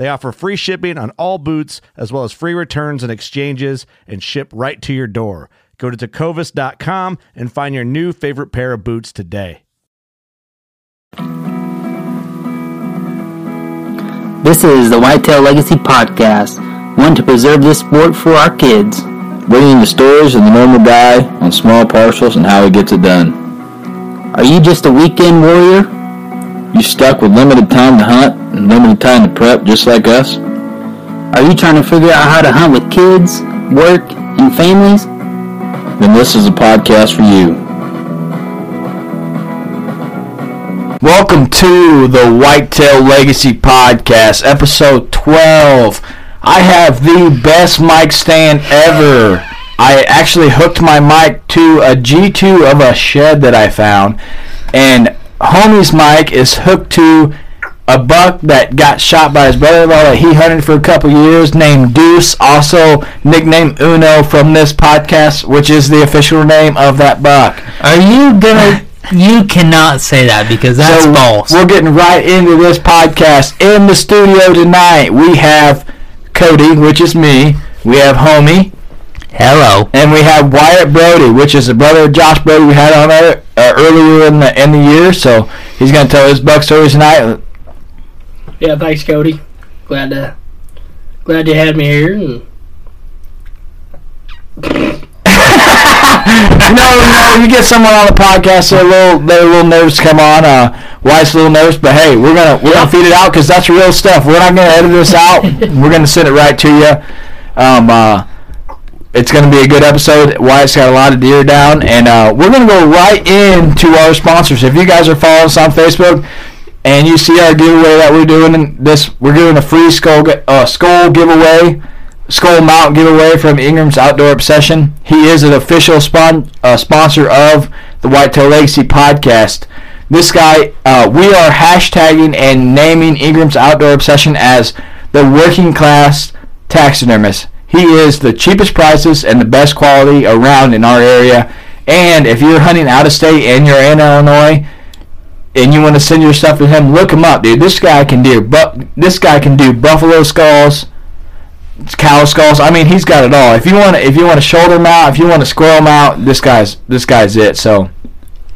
They offer free shipping on all boots, as well as free returns and exchanges, and ship right to your door. Go to tecovas.com and find your new favorite pair of boots today. This is the Whitetail Legacy Podcast, one to preserve this sport for our kids. bringing the stories of the normal guy on small parcels and how he gets it done. Are you just a weekend warrior? You stuck with limited time to hunt and limited time to prep just like us? Are you trying to figure out how to hunt with kids, work, and families? Then this is a podcast for you. Welcome to the Whitetail Legacy Podcast, episode 12. I have the best mic stand ever. I actually hooked my mic to a G2 of a shed that I found, and homie's mic is hooked to a buck that got shot by his brother-in-law that he hunted for a couple years named Deuce, also nicknamed Uno from this podcast, which is the official name of that buck. Are you gonna? You cannot say that because that's So, false. We're getting right into this podcast. In the studio tonight, we have Cody, which is me. We have Homie, Hello. and we have Wyatt Brody, which is the brother of Josh Brody we had on uh, uh, earlier in the in the year. So he's going to tell his buck stories tonight. Yeah, thanks, Cody. Glad to glad you had me here. And no, know, you get someone on the podcast, they're a little, they're a little nervous to come on. Uh, Wyatt's a little nervous, but hey, we're gonna we're gonna feed it out because that's real stuff. We're not gonna edit this out. we're gonna send it right to you. Um, uh, it's gonna be a good episode. Wyatt's got a lot of deer down, and uh, we're gonna go right into our sponsors. If you guys are following us on Facebook. And you see our giveaway that we're doing this, we're doing a free skull uh, skull giveaway. Skull Mount giveaway from Ingram's Outdoor Obsession. He is an official spon- uh, sponsor of the Whitetail Legacy podcast. This guy, uh, we are hashtagging and naming Ingram's Outdoor Obsession as the working class taxidermist. He is the cheapest prices and the best quality around in our area. And if you're hunting out of state and you're in Illinois, and you want to send your stuff to him, look him up, dude. This guy can do, bu- this guy can do buffalo skulls, cow skulls. I mean, he's got it all. If you want, if you want a shoulder mount, if you want a squirrel mount, this guy's this guy's it. So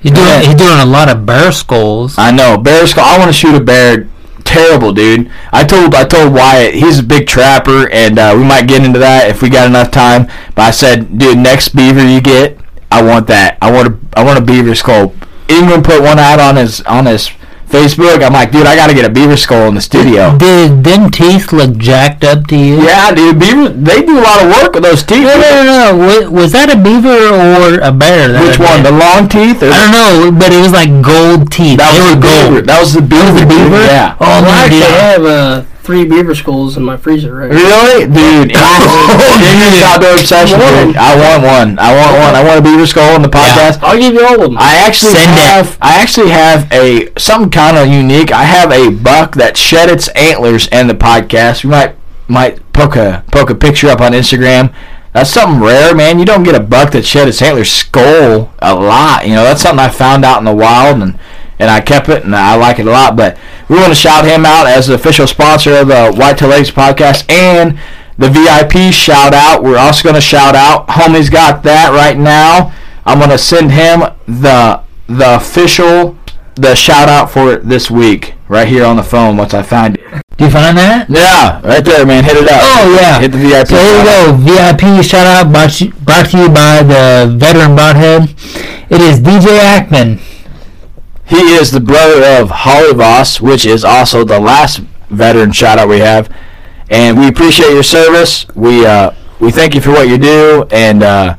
He's doing. Yeah. He's doing a lot of bear skulls. I know bear skull. I want to shoot a bear. Terrible, dude. I told I told Wyatt he's a big trapper, and uh, we might get into that if we got enough time. But I said, dude, next beaver you get, I want that. I want a I want a beaver skull. Ingram put one out on his on his Facebook. I'm like, dude, I got to get a beaver skull in the studio. Did them teeth look jacked up to you? Yeah, dude, beaver. They do a lot of work with those teeth. No, no, no, no. Was, was that a beaver or a bear? That Which one? The long teeth? Or I don't know, but it was like gold teeth. that they was were the beaver. That was the beaver. the beaver? Yeah. Oh, Well, man, actually, dude. I have uh, three beaver skulls in my freezer right. Really, dude? Dangerous outdoor obsession. Dude. I want one. I want one. I want a beaver skull in the podcast. I'll give you all of them. I actually Send it. have. I actually have a something kind of unique. I have a buck that shed its antlers in the podcast. We might might poke a poke a picture up on Instagram. That's something rare, man. You don't get a buck that shed its antlers skull a lot. You know, that's something I found out in the wild and. And I kept it, and I like it a lot. But we want to shout him out as the official sponsor of uh, the Whitetail Legacy podcast and the VIP shout out. We're also going to shout out. Homie's got that right now. I'm going to send him the the official the shout out for this week right here on the phone once I find it. Do you find that? Yeah, right there, man. Hit it up. Oh yeah. Hit the VIP. So here we go. VIP shout out brought, brought to you by the veteran bonehead. It is DJ Ackman. He is the brother of Holly Voss, which is also the last veteran shout out we have. And we appreciate your service. We uh, we thank you for what you do, and uh,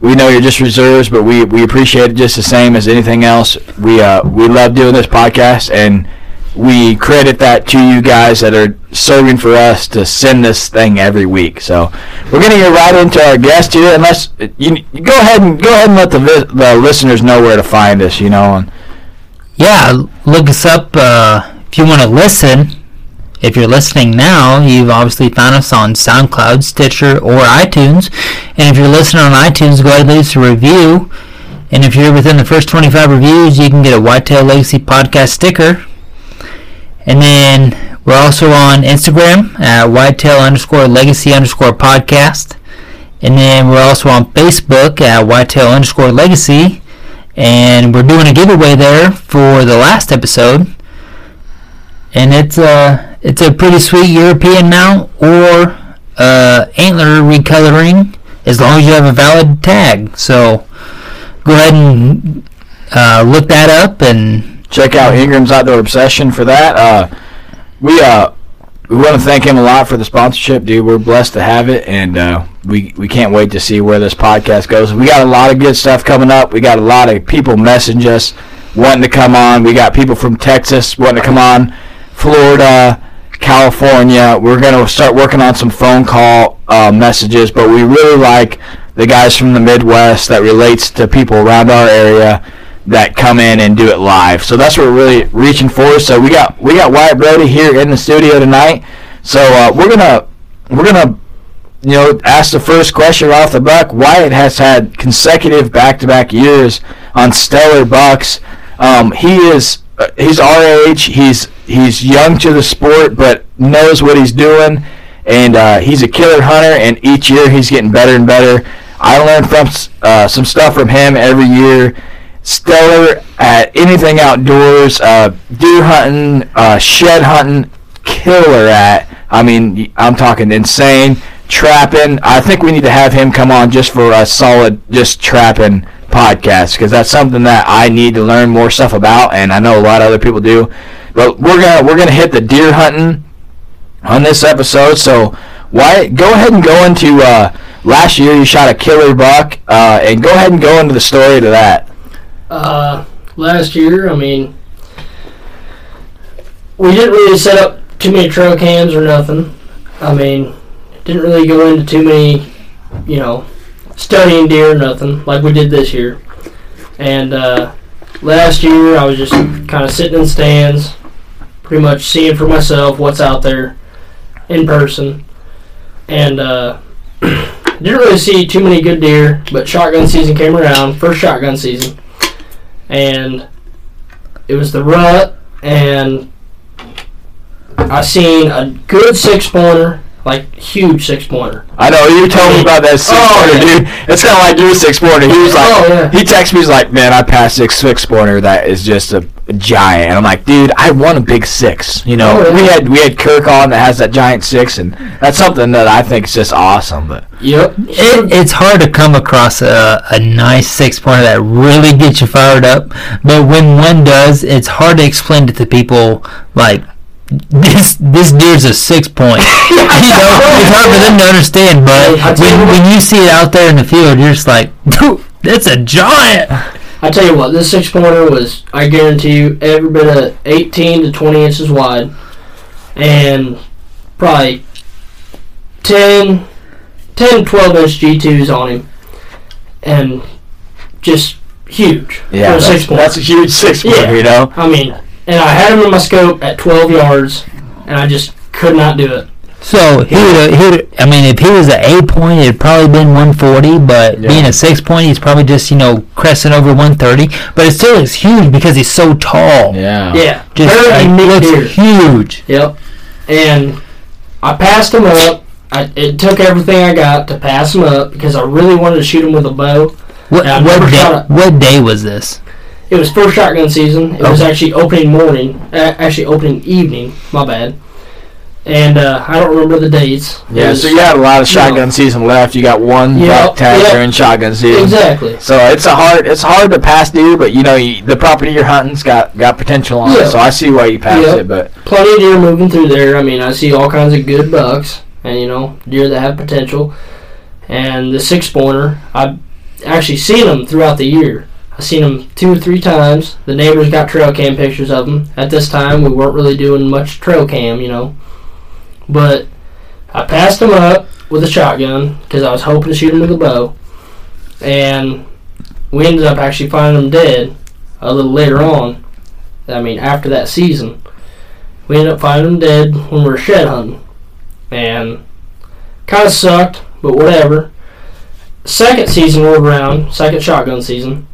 we know you're just reserves, but we, we appreciate it just the same as anything else. We uh, we love doing this podcast, and we credit that to you guys that are serving for us to send this thing every week. So we're gonna get right into our guest here. Unless you, you go ahead and go ahead and let the the listeners know where to find us. You know, and Yeah, look us up uh, if you want to listen. If you're listening now, you've obviously found us on SoundCloud, Stitcher, or iTunes. And if you're listening on iTunes, go ahead and leave us a review. And if you're within the first 25 reviews, you can get a Whitetail Legacy podcast sticker. And then we're also on Instagram at whitetail underscore legacy underscore podcast. And then we're also on Facebook at whitetail underscore legacy. And we're doing a giveaway there for the last episode. And it's a, it's a pretty sweet European mount or uh, antler recoloring as long as you have a valid tag. So go ahead and uh, look that up and check out Ingram's Outdoor Obsession for that. Uh, we uh, we want to thank him a lot for the sponsorship, dude. We're blessed to have it, and uh, we we can't wait to see where this podcast goes. We got a lot of good stuff coming up. We got a lot of people messaging us wanting to come on. We got people from Texas wanting to come on, Florida, California. We're gonna start working on some phone call uh, messages, but we really like the guys from the Midwest that relates to people around our area that come in and do it live. So that's what we're really reaching for. So we got we got Wyatt Brody here in the studio tonight. So uh, we're gonna we're gonna you know ask the first question off the buck. Wyatt has had consecutive back-to-back years on stellar bucks. Um, he is uh, he's our age. He's he's young to the sport, but knows what he's doing, and uh, he's a killer hunter. And each year he's getting better and better. I learn from uh, some stuff from him every year stellar at anything outdoors, uh, deer hunting, uh, shed hunting, killer at. I mean, I'm talking insane. Trapping. I think we need to have him come on just for a solid, just trapping podcast because that's something that I need to learn more stuff about, and I know a lot of other people do. But we're gonna we're gonna hit the deer hunting on this episode. So, Wyatt go ahead and go into uh, last year you shot a killer buck, uh, and go ahead and go into the story to that. Uh, last year, I mean, we didn't really set up too many trail cams or nothing. I mean, didn't really go into too many, you know, studying deer or nothing like we did this year. And uh, last year, I was just kind of sitting in stands, pretty much seeing for myself what's out there in person. And uh, didn't really see too many good deer, but shotgun season came around, first shotgun season and it was the rut, and I seen a good six pointer, like huge six pointer. I know you told me about that six Oh, pointer, yeah. dude. It's kind of like your six pointer. He was oh, like, Oh, yeah. he texted me. He's like, man, I passed six six pointer. That is just a giant. And I'm like, dude, I want a big six. You know, Oh, yeah. we had we had Kirk on that has that giant six, and that's something that I think is just awesome. But Yep. It, it's hard to come across a, a nice six pointer that really gets you fired up, but when one does, it's hard to explain it to people like this. This deer's a six point. you know, it's hard for them to understand. But I tell you when, when you see it out there in the field, you're just like, dude, that's a giant. I tell you what, this six pointer was, I guarantee you, every bit of 18 to 20 inches wide, and probably 10, 10 12 inch G2s on him, and just huge. yeah, that's, six pointer. that's a huge six Yeah. pointer. You know, I mean, and I had him in my scope at 12 yards, and I just could not do it. So he would, he would, I mean, if he was an eight point, it'd probably been 140. But Yeah. being a six point, he's probably just you know cresting over 130. But it still is huge because he's so tall. yeah, Yeah, Just very it unique looks deer. huge. Yep. And I passed him up. I, it took everything I got to pass him up because I really wanted to shoot him with a bow. What what day, a- what day was this? It was first shotgun season. It was actually opening morning. Uh, actually opening evening. My bad. And uh, I don't remember the dates. Yeah. was- So you had a lot of shotgun season left. You got one Yep, tag yep. during shotgun season. Exactly. So it's a hard it's hard to pass deer, but you know you, the property you're hunting's got got potential on Yeah. it. So I see why you pass Yep. it, but plenty of deer moving through there. I mean, I see all kinds of good bucks, and you know, deer that have potential. And the six pointer, I've actually seen them throughout the year. I've seen them two or three times. The neighbors got trail cam pictures of them. At this time, we weren't really doing much trail cam, you know. But I passed them up with a shotgun because I was hoping to shoot them with a bow, and we ended up actually finding them dead a little later on. I mean, after that season we ended up finding them dead when we were shed hunting. And kind of sucked, but whatever. Second season rolled around, second shotgun season,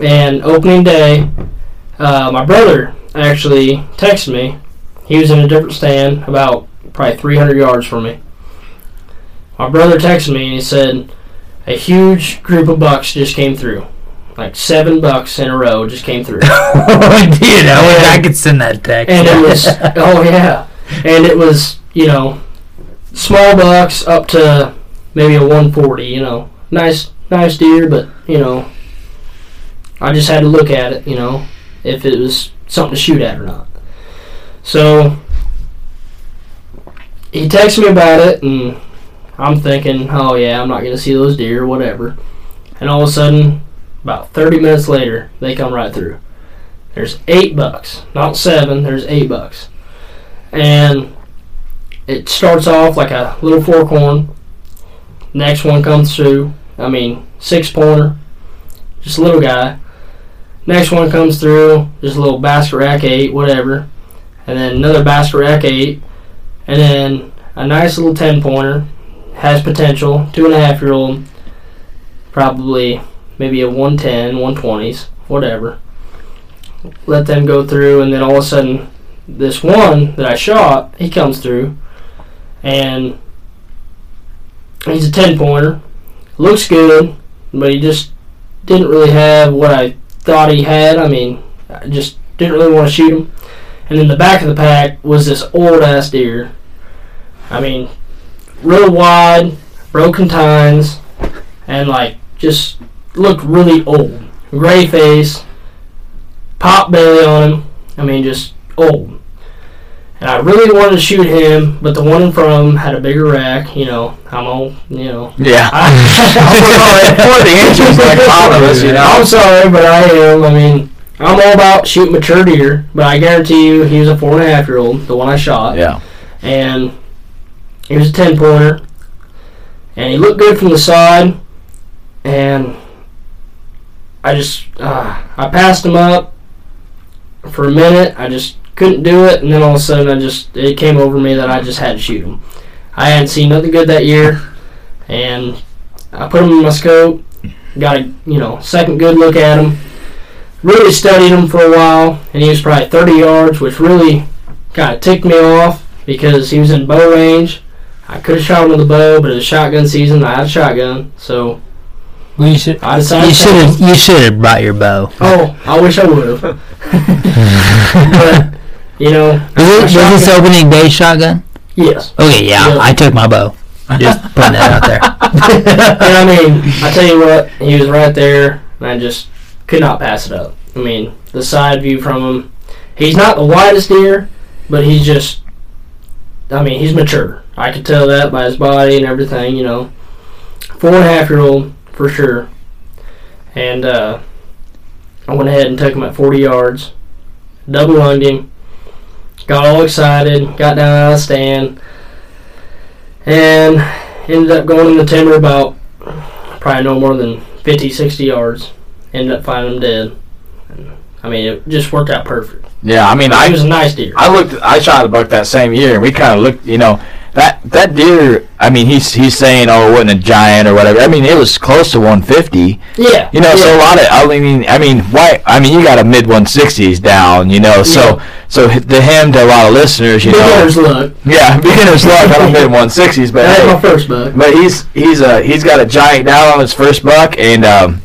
and opening day, uh, my brother actually texted me. He was in a different stand, about probably 300 yards from me. My brother texted me and he said, a huge group of bucks just came through. Like seven bucks in a row just came through. oh, dude, I wish I could send that text. and it was oh yeah, and it was you know small bucks up to maybe a 140. You know, nice nice deer, but you know I just had to look at it. You know, if it was something to shoot at or not. So he texted me about it, and mm. I'm thinking, oh yeah, I'm not gonna see those deer, or whatever. And all of a sudden, about 30 minutes later, they come right through. There's eight bucks, not seven. There's eight bucks, and it starts off like a little fork horn. Next one comes through. I mean, six pointer, just a little guy. Next one comes through, just a little basket rack eight, whatever, and then another basket rack eight, and then a nice little ten pointer, has potential, two and a half year old, probably maybe a 110, 120s, whatever let them go through, and then all of a sudden, this one that I shot, he comes through, and he's a ten pointer. Looks good, but he just didn't really have what I thought he had. I mean, I just didn't really want to shoot him. And in the back of the pack was this old ass deer. I mean, real wide, broken tines, and like just looked really old. Gray face, pop belly on him. I mean, just old. And I really wanted to shoot him, but the one in front of him had a bigger rack. You know, I'm old. You know, yeah. I, For the inches like all of us, you know. I'm sorry, but I am. I mean, I'm all about shooting mature deer, but I guarantee you, he was a four and a half year old, the one I shot, Yeah. and he was a ten pointer, and he looked good from the side, and I just uh, I passed him up for a minute. I just couldn't do it, and then all of a sudden, I just it came over me that I just had to shoot him. I hadn't seen nothing good that year, and I put him in my scope. Got a you know second good look at him. Really studied him for a while, and he was probably 30 yards, which really kind of ticked me off because he was in bow range. I could have shot him with a bow, but it was shotgun season. I had a shotgun, so Well, you should. I decided. You to should have. You should have brought your bow. Oh, I wish I would have. but you know, Was, it, a was this shotgun- opening day shotgun? yes. Okay, yeah, Yeah. I took my bow. Just putting that out there. and I mean, I tell you what, he was right there, and I just could not pass it up. I mean, the side view from him, he's not the widest deer, but he's just, I mean, he's mature. I could tell that by his body and everything, you know. Four and a half year old, for sure. And uh, I went ahead and took him at 40 yards, double lunged him, got all excited, got down out of the stand, and ended up going in the timber about probably no more than 50, 60 yards. Ended up finding him dead. And, I mean, it just worked out perfect. Yeah, I mean, he I was a nice deer. I looked. I shot a buck that same year, and we kind of looked. You know, that that deer. I mean, he's he's saying, oh, it wasn't a giant or whatever. I mean, it was close to 150. yeah. You know, so a lot of. I mean, I mean, Wyatt? I mean, you got a mid 160s down. You know, so so h- to him, to a lot of listeners, you Beginner's know, luck. yeah, beginner's luck on a mid 160s, but that's hey, my first buck. but he's he's uh he's got a giant down on his first buck, and um,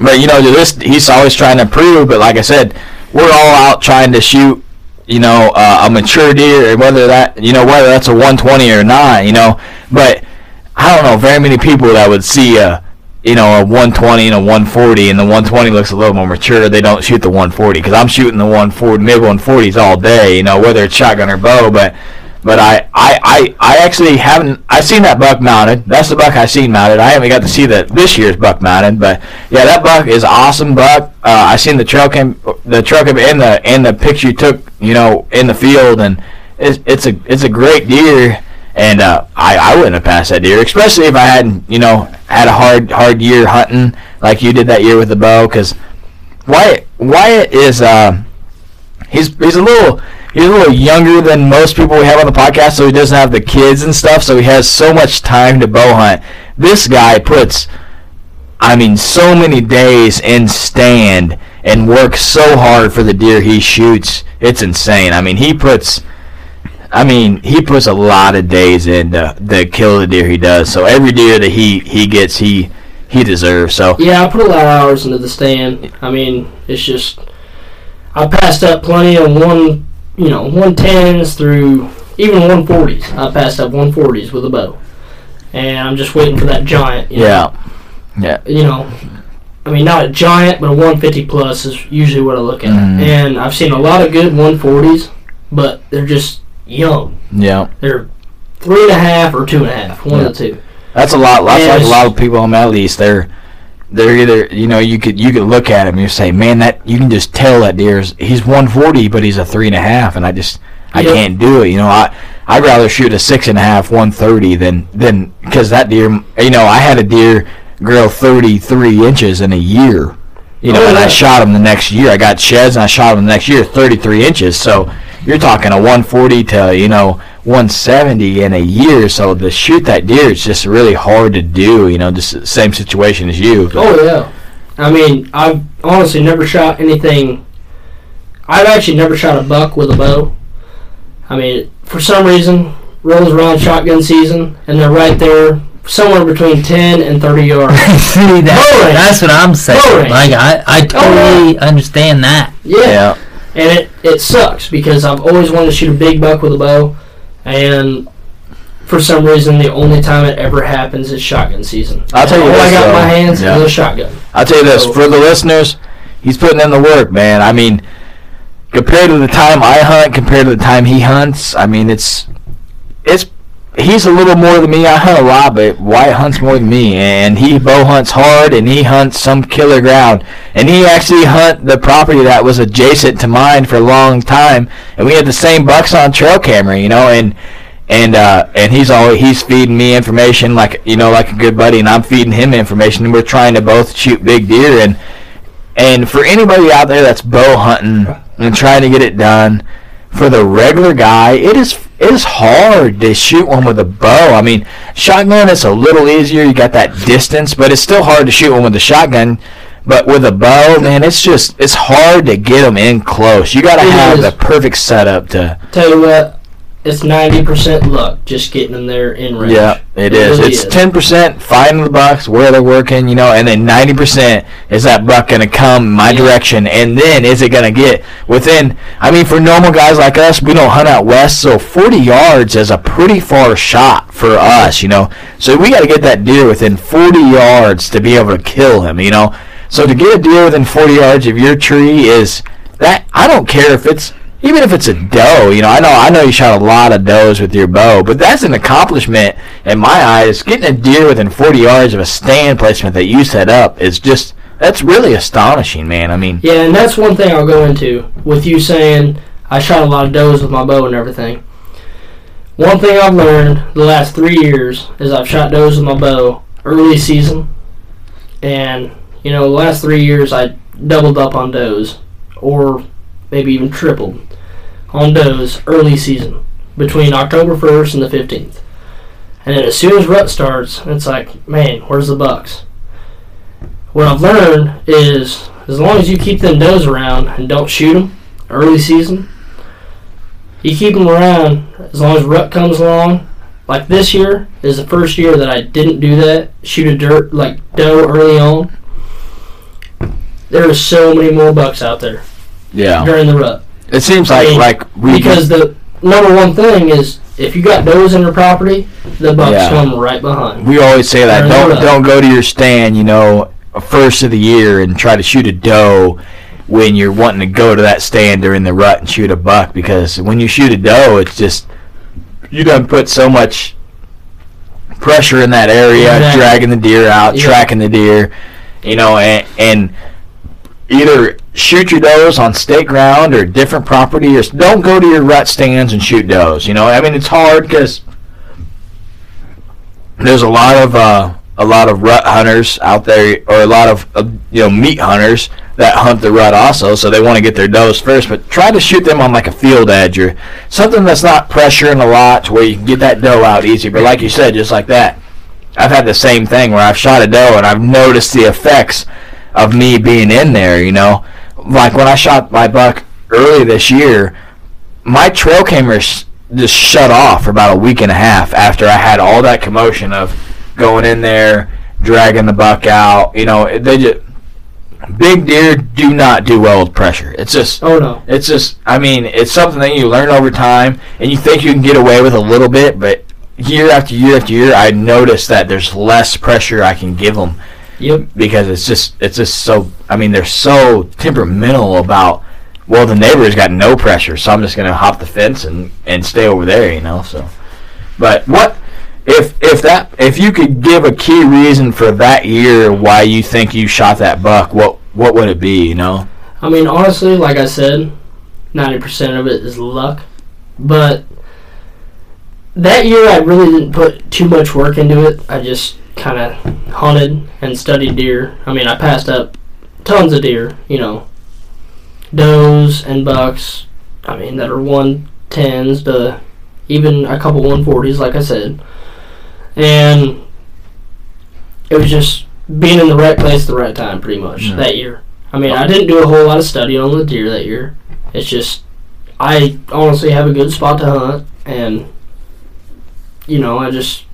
but you know this he's always trying to improve. But like I said, we're all out trying to shoot, you know, uh, a mature deer, whether that you know whether that's a 120 or not, you know. But I don't know very many people that would see a you know a 120 and a 140, and the 120 looks a little more mature. They don't shoot the 140 because I'm shooting the 140 mid 140s all day, you know, whether it's shotgun or bow, but. But I, I, I, I actually haven't. I've seen that buck mounted. That's the buck I've seen mounted. I haven't got to see that this year's buck mounted. But yeah, that buck is awesome buck. Uh, I seen the trail cam, the trail cam, and the and the picture you took, you know, in the field, and it's it's a it's a great deer. And uh, I, I wouldn't have passed that deer, especially if I hadn't, you know, had a hard hard year hunting like you did that year with the bow. Because Wyatt Wyatt is uh, he's he's a little he's a little younger than most people we have on the podcast, so he doesn't have the kids and stuff, so he has so much time to bow hunt. This guy puts, I mean, so many days in stand and works so hard for the deer he shoots. It's insane. I mean, he puts. I mean, he puts a lot of days in to, to kill the deer he does. So every deer that he, he gets, he he deserves. So Yeah, I put a lot of hours into the stand. I mean, it's just I passed up plenty of one, you know, one tens through even one forties. I passed up one forties with a bow, and I'm just waiting for that giant. You know, yeah, you know, I mean, not a giant, but a 150 plus is usually what I look at. Mhm. And I've seen a lot of good 140s, but they're just young. yeah. They're three and a half or two and a half, one of the two. That's a lot. That's like a lot of people on that lease. They're they're either you know you could you could look at him and you say, man, that you can just tell that deer's he's 140, but he's a three and a half, and I just I Yep. can't do it. You know, I I'd rather shoot a six and a half 130 than than because that deer. You know, I had a deer grow 33 inches in a year. You know, Oh, and I oh, shot him the next year. I got sheds and I shot him the next year, 33 inches. So you're talking a 140 to you know 170 in a year. So to shoot that deer is just really hard to do. You know, just the same situation as you. Oh yeah. I mean, I've honestly never shot anything. I've actually never shot a buck with a bow. I mean, for some reason, rolls around shotgun season, and they're right there, somewhere between ten and thirty yards. See, that's, that's what I'm saying. Bow range. Like I, I totally understand that. Yeah. Yeah. and it it sucks because I've always wanted to shoot a big buck with a bow, and for some reason, the only time it ever happens is shotgun season. I'll tell you All I this, got in my hands Yeah. is a shotgun. I'll tell you this So- for the listeners, he's putting in the work, man. I mean, compared to the time I hunt, compared to the time he hunts, I mean, it's it's he's a little more than me. I hunt a lot, but Wyatt hunts more than me, and he bow hunts hard, and he hunts some killer ground, and he actually hunt the property that was adjacent to mine for a long time, and we had the same bucks on trail camera, you know, and. And uh, and he's always he's feeding me information like you know like a good buddy, and I'm feeding him information, and we're trying to both shoot big deer. And and for anybody out there that's bow hunting and trying to get it done, for the regular guy, it is it is hard to shoot one with a bow. I mean, shotgun is a little easier. You got that distance, but it's still hard to shoot one with a shotgun. But with a bow, man, it's just it's hard to get them in close. You got to have is. the perfect setup to. Tell you what, it's ninety percent luck just getting them there in range. Yeah, it is. really It's ten percent finding the bucks where they're working, you know, and then ninety percent is that buck going to come my Yeah. direction, and then is it going to get within? I mean, for normal guys like us, we don't hunt out west, so forty yards is a pretty far shot for us, you know. So we got to get that deer within forty yards to be able to kill him, you know. So to get a deer within forty yards of your tree is that I don't care if it's even if it's a doe, you know, I know I know you shot a lot of does with your bow, but that's an accomplishment in my eyes. Getting a deer within 40 yards of a stand placement that you set up is just that's really astonishing, man. I mean, Yeah, and that's one thing I'll go into with you saying I shot a lot of does with my bow and everything. One thing I've learned the last three years is I've shot does with my bow early season, and you know the last three years I doubled up on does, or maybe even tripled on does early season between October 1st and the 15th. And then as soon as rut starts, it's like, man, where's the bucks? What I've learned is as long as you keep them does around and don't shoot them early season, you keep them around as long as rut comes along. Like this year is the first year that I didn't do that. Shoot a dirt like doe early on. There are so many more bucks out there yeah, during the rut it seems like I mean, like we because the number one thing is if you got does in your property, the bucks Yeah. come right behind. we always say that don't don't go to your stand, you know, first of the year and try to shoot a doe when you're wanting to go to that stand during the rut and shoot a buck because when you shoot a doe, it's just you done put so much pressure in that area, Exactly. dragging the deer out, Yeah. tracking the deer, you know, and, and either shoot your does on state ground or different property, or don't go to your rut stands and shoot does. You know, I mean, it's hard because there's a lot of uh, a lot of rut hunters out there, or a lot of uh, you know meat hunters that hunt the rut also, so they want to get their does first. But try to shoot them on like a field edge or something that's not pressuring a lot, to where you can get that doe out easy. But like you said, just like that, I've had the same thing where I've shot a doe and I've noticed the effects of me being in there. You know, like when I shot my buck early this year, my trail cameras just shut off for about a week and a half after I had all that commotion of going in there, dragging the buck out. You know, they just big deer do not do well with pressure. It's just Oh no. it's just, I mean, it's something that you learn over time, and you think you can get away with a little bit, but year after year after year, I notice that there's less pressure I can give them Yep. because it's just, it's just so. I mean, they're so temperamental about. Well, the neighbor's got no pressure, so I'm just gonna hop the fence and and stay over there, you know. So, but what if if that if you could give a key reason for that year why you think you shot that buck? What what would it be? You know. I mean, honestly, like I said, ninety percent of it is luck. But that year, I really didn't put too much work into it. I just kind of hunted and studied deer. I mean, I passed up tons of deer. You know, does and bucks. I mean, that are one tens to even a couple one forties, like I said. And it was just being in the right place at the right time, pretty much Yeah. that year. I mean, I didn't do a whole lot of studying on the deer that year. It's just I honestly have a good spot to hunt, and you know, I just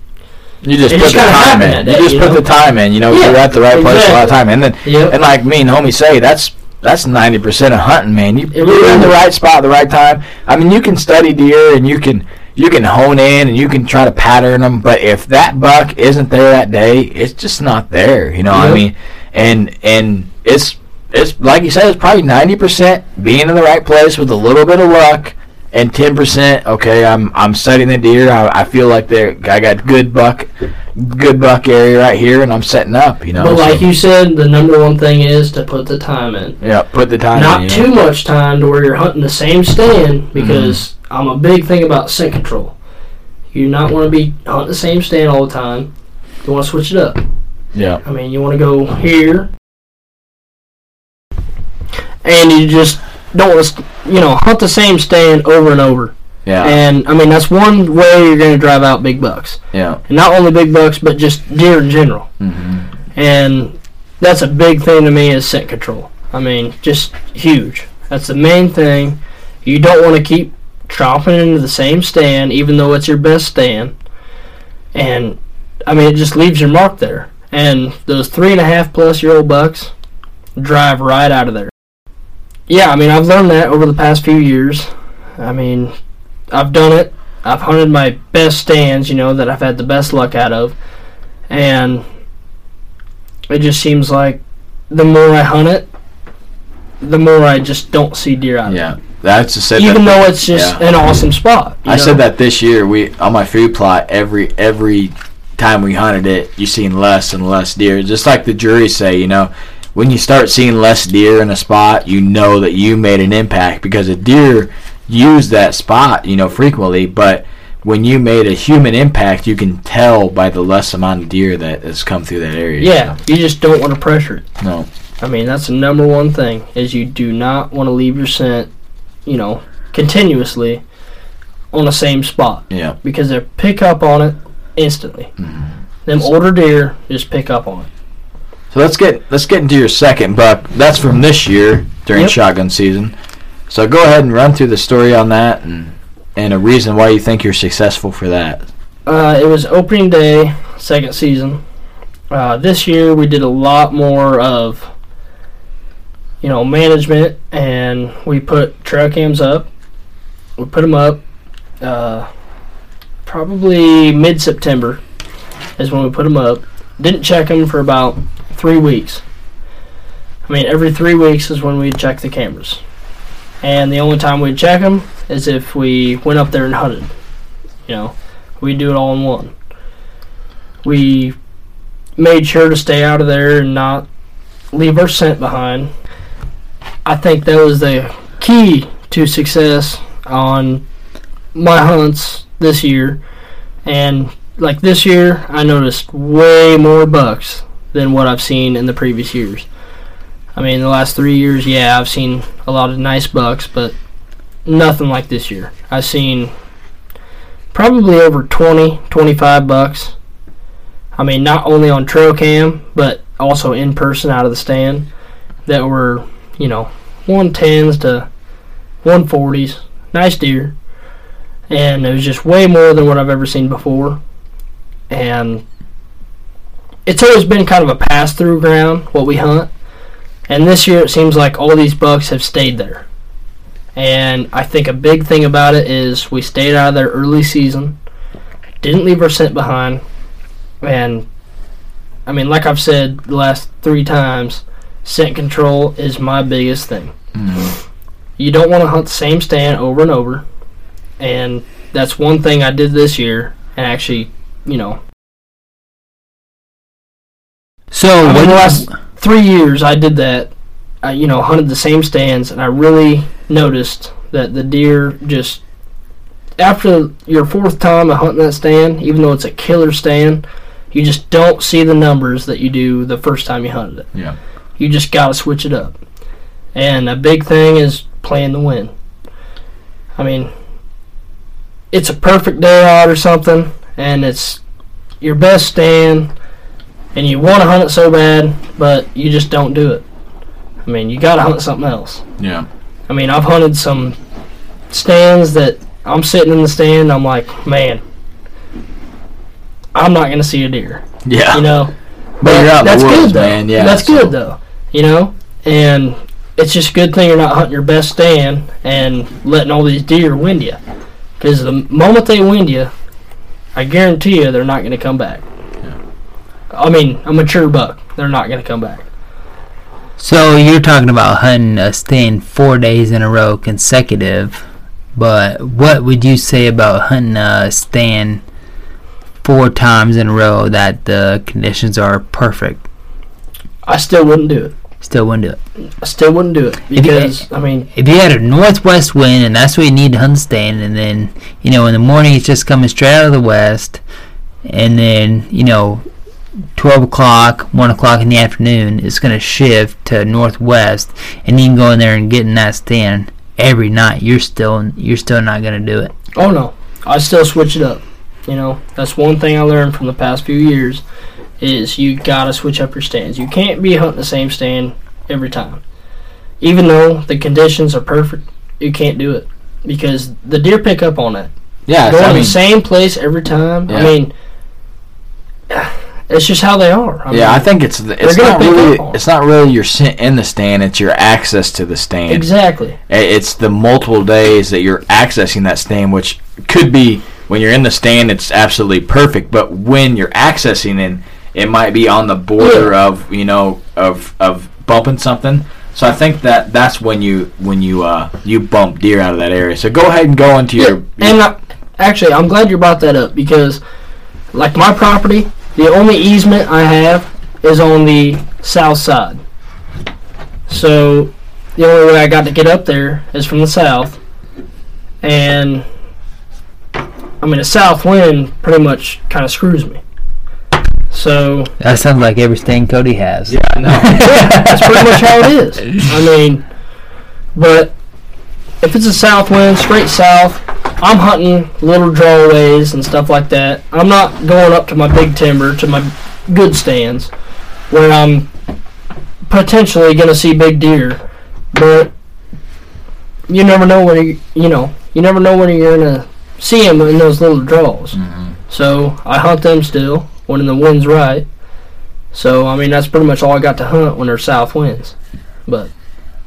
You just It put just the time in. that you day, just you put know? the time in. You know, Yeah, you're at the right place a lot of time. And then, Yep. and like me and homie say, that's that's ninety percent of hunting, man. You, really you're in the right spot at the right time. I mean, you can study deer and you can you can hone in and you can try to pattern them. But if that buck isn't there that day, it's just not there. You know, what I mean, and and it's it's like you said, it's probably ninety percent being in the right place with a little bit of luck. And ten percent, okay. I'm I'm studying the deer. I, I feel like they're I got good buck, good buck area right here, and I'm setting up. You know, But like so- you said, the number one thing is to put the time in. yeah, put the time. Not in, too know. much time to where you're hunting the same stand because Mm-hmm. I'm a big thing about scent control. You do not want to be hunting the same stand all the time. You want to switch it up. Yeah, I mean, you want to go here, and you just don't want to, you know, hunt the same stand over and over. yeah, And I mean, that's one way you're going to drive out big bucks, yeah. and not only big bucks, but just deer in general. Mm-hmm. And that's a big thing to me is scent control. I mean, just huge. That's the main thing. You don't want to keep chopping into the same stand, even though it's your best stand. And I mean, it just leaves your mark there. And those three and a half plus year old bucks drive right out of there. Yeah, I mean, I've learned that over the past few years. I mean, I've done it. I've hunted my best stands, you know, that I've had the best luck out of. And it just seems like the more I hunt it, the more I just don't see deer out of it. Yeah, that's just said Even that, though it's just yeah. an awesome spot. you I know? said that this year. We on my food plot every every time we hunted it, you seen less and less deer. Just like the jury say, you know, when you start seeing less deer in a spot, you know that you made an impact because a deer use that spot, you know, frequently. But when you made a human impact, you can tell by the less amount of deer that has come through that area. Yeah, you just don't want to pressure it. No. I mean, that's the number one thing is you do not want to leave your scent, you know, continuously on the same spot Yeah. because they pick up on it instantly. Mm-hmm. Them older deer just pick up on it. So let's get let's get into your second buck. That's from this year during Yep. shotgun season. So go ahead and run through the story on that and and a reason why you think you're successful for that. Uh, it was opening day, second season. Uh, this year we did a lot more of, you know, management, and we put trail cams up. We put them up. Uh, probably mid September is when we put them up. Didn't check them for about three weeks. I mean, every three weeks is when we check the cameras, and the only time we'd check them is if we went up there and hunted. You know, we do it all in one. We made sure to stay out of there and not leave our scent behind. I think that was the key to success on my hunts this year. And like this year, I noticed way more bucks than what I've seen in the previous years. I mean, the last three years, yeah, I've seen a lot of nice bucks, but nothing like this year. I've seen probably over 20, 25 bucks. I mean, not only on trail cam, but also in person out of the stand that were, you know, 110s to 140s. Nice deer. And it was just way more than what I've ever seen before. And it's always been kind of a pass through ground, what we hunt. And this year it seems like all these bucks have stayed there. And I think a big thing about it is we stayed out of there early season, didn't leave our scent behind, and I mean, like I've said the last three times, scent control is my biggest thing. Mm-hmm. You don't want to hunt the same stand over and over, and that's one thing I did this year, and actually, you know, So what? the last three years I did that. I, you know, hunted the same stands, and I really noticed that the deer just after your fourth time of hunting that stand, even though it's a killer stand, you just don't see the numbers that you do the first time you hunted it. Yeah. You just got to switch it up. And a big thing is playing the wind. I mean, it's a perfect day out or something, and it's your best stand, and you want to hunt it so bad, but you just don't do it. I mean, you got to hunt something else. Yeah. I mean, I've hunted some stands that I'm sitting in the stand, I'm like, man, I'm not going to see a deer. Yeah. You know? But you're out that's woods, good, though. man. Yeah, That's so- good, though. You know? And it's just a good thing you're not hunting your best stand and letting all these deer wind you. Because the moment they wind you, I guarantee you they're not going to come back. I mean, a mature buck, they're not going to come back. So you're talking about hunting a stand four days in a row consecutive, but what would you say about hunting a stand four times in a row that the conditions are perfect? I still wouldn't do it. Still wouldn't do it. I still wouldn't do it because I mean, If you had a northwest wind and that's what you need to hunt stand, and then you know in the morning it's just coming straight out of the west, and then you know. 12 o'clock, 1 o'clock in the afternoon, it's going to shift to northwest, and you can go in there and get in that stand every night. You're still you're still not going to do it. oh no, I still switch it up. You know, that's one thing I learned from the past few years is you gotta switch up your stands. You can't be hunting the same stand every time. Even though the conditions are perfect, you can't do it. because the deer pick up on it. Yeah, Going I to mean, the same place every time. I mean, it's just how they are. I yeah, mean, I think it's the- it's not really it's not really your sit in the stand. It's your access to the stand. exactly. It's the multiple days that you're accessing that stand, which could be when you're in the stand, it's absolutely perfect. But when you're accessing it, it might be on the border of you know of of bumping something. So I think that that's when you when you uh you bump deer out of that area. So go ahead and go into your And I, actually, I'm glad you brought that up because, like my property, the only easement I have is on the south side. So the only way I got to get up there is from the south, and I mean a south wind pretty much kind of screws me. So That sounds like every stand Cody has. yeah no that's pretty much how it is. I mean, but if it's a south wind, straight south, I'm hunting little drawaways and stuff like that. I'm not going up to my big timber, to my good stands, where I'm potentially going to see big deer. But you never know when you, you know, you never know when you're going to see them in those little draws. Mm-hmm. So I hunt them still when the wind's right. So I mean that's pretty much all I got to hunt when there's south winds. But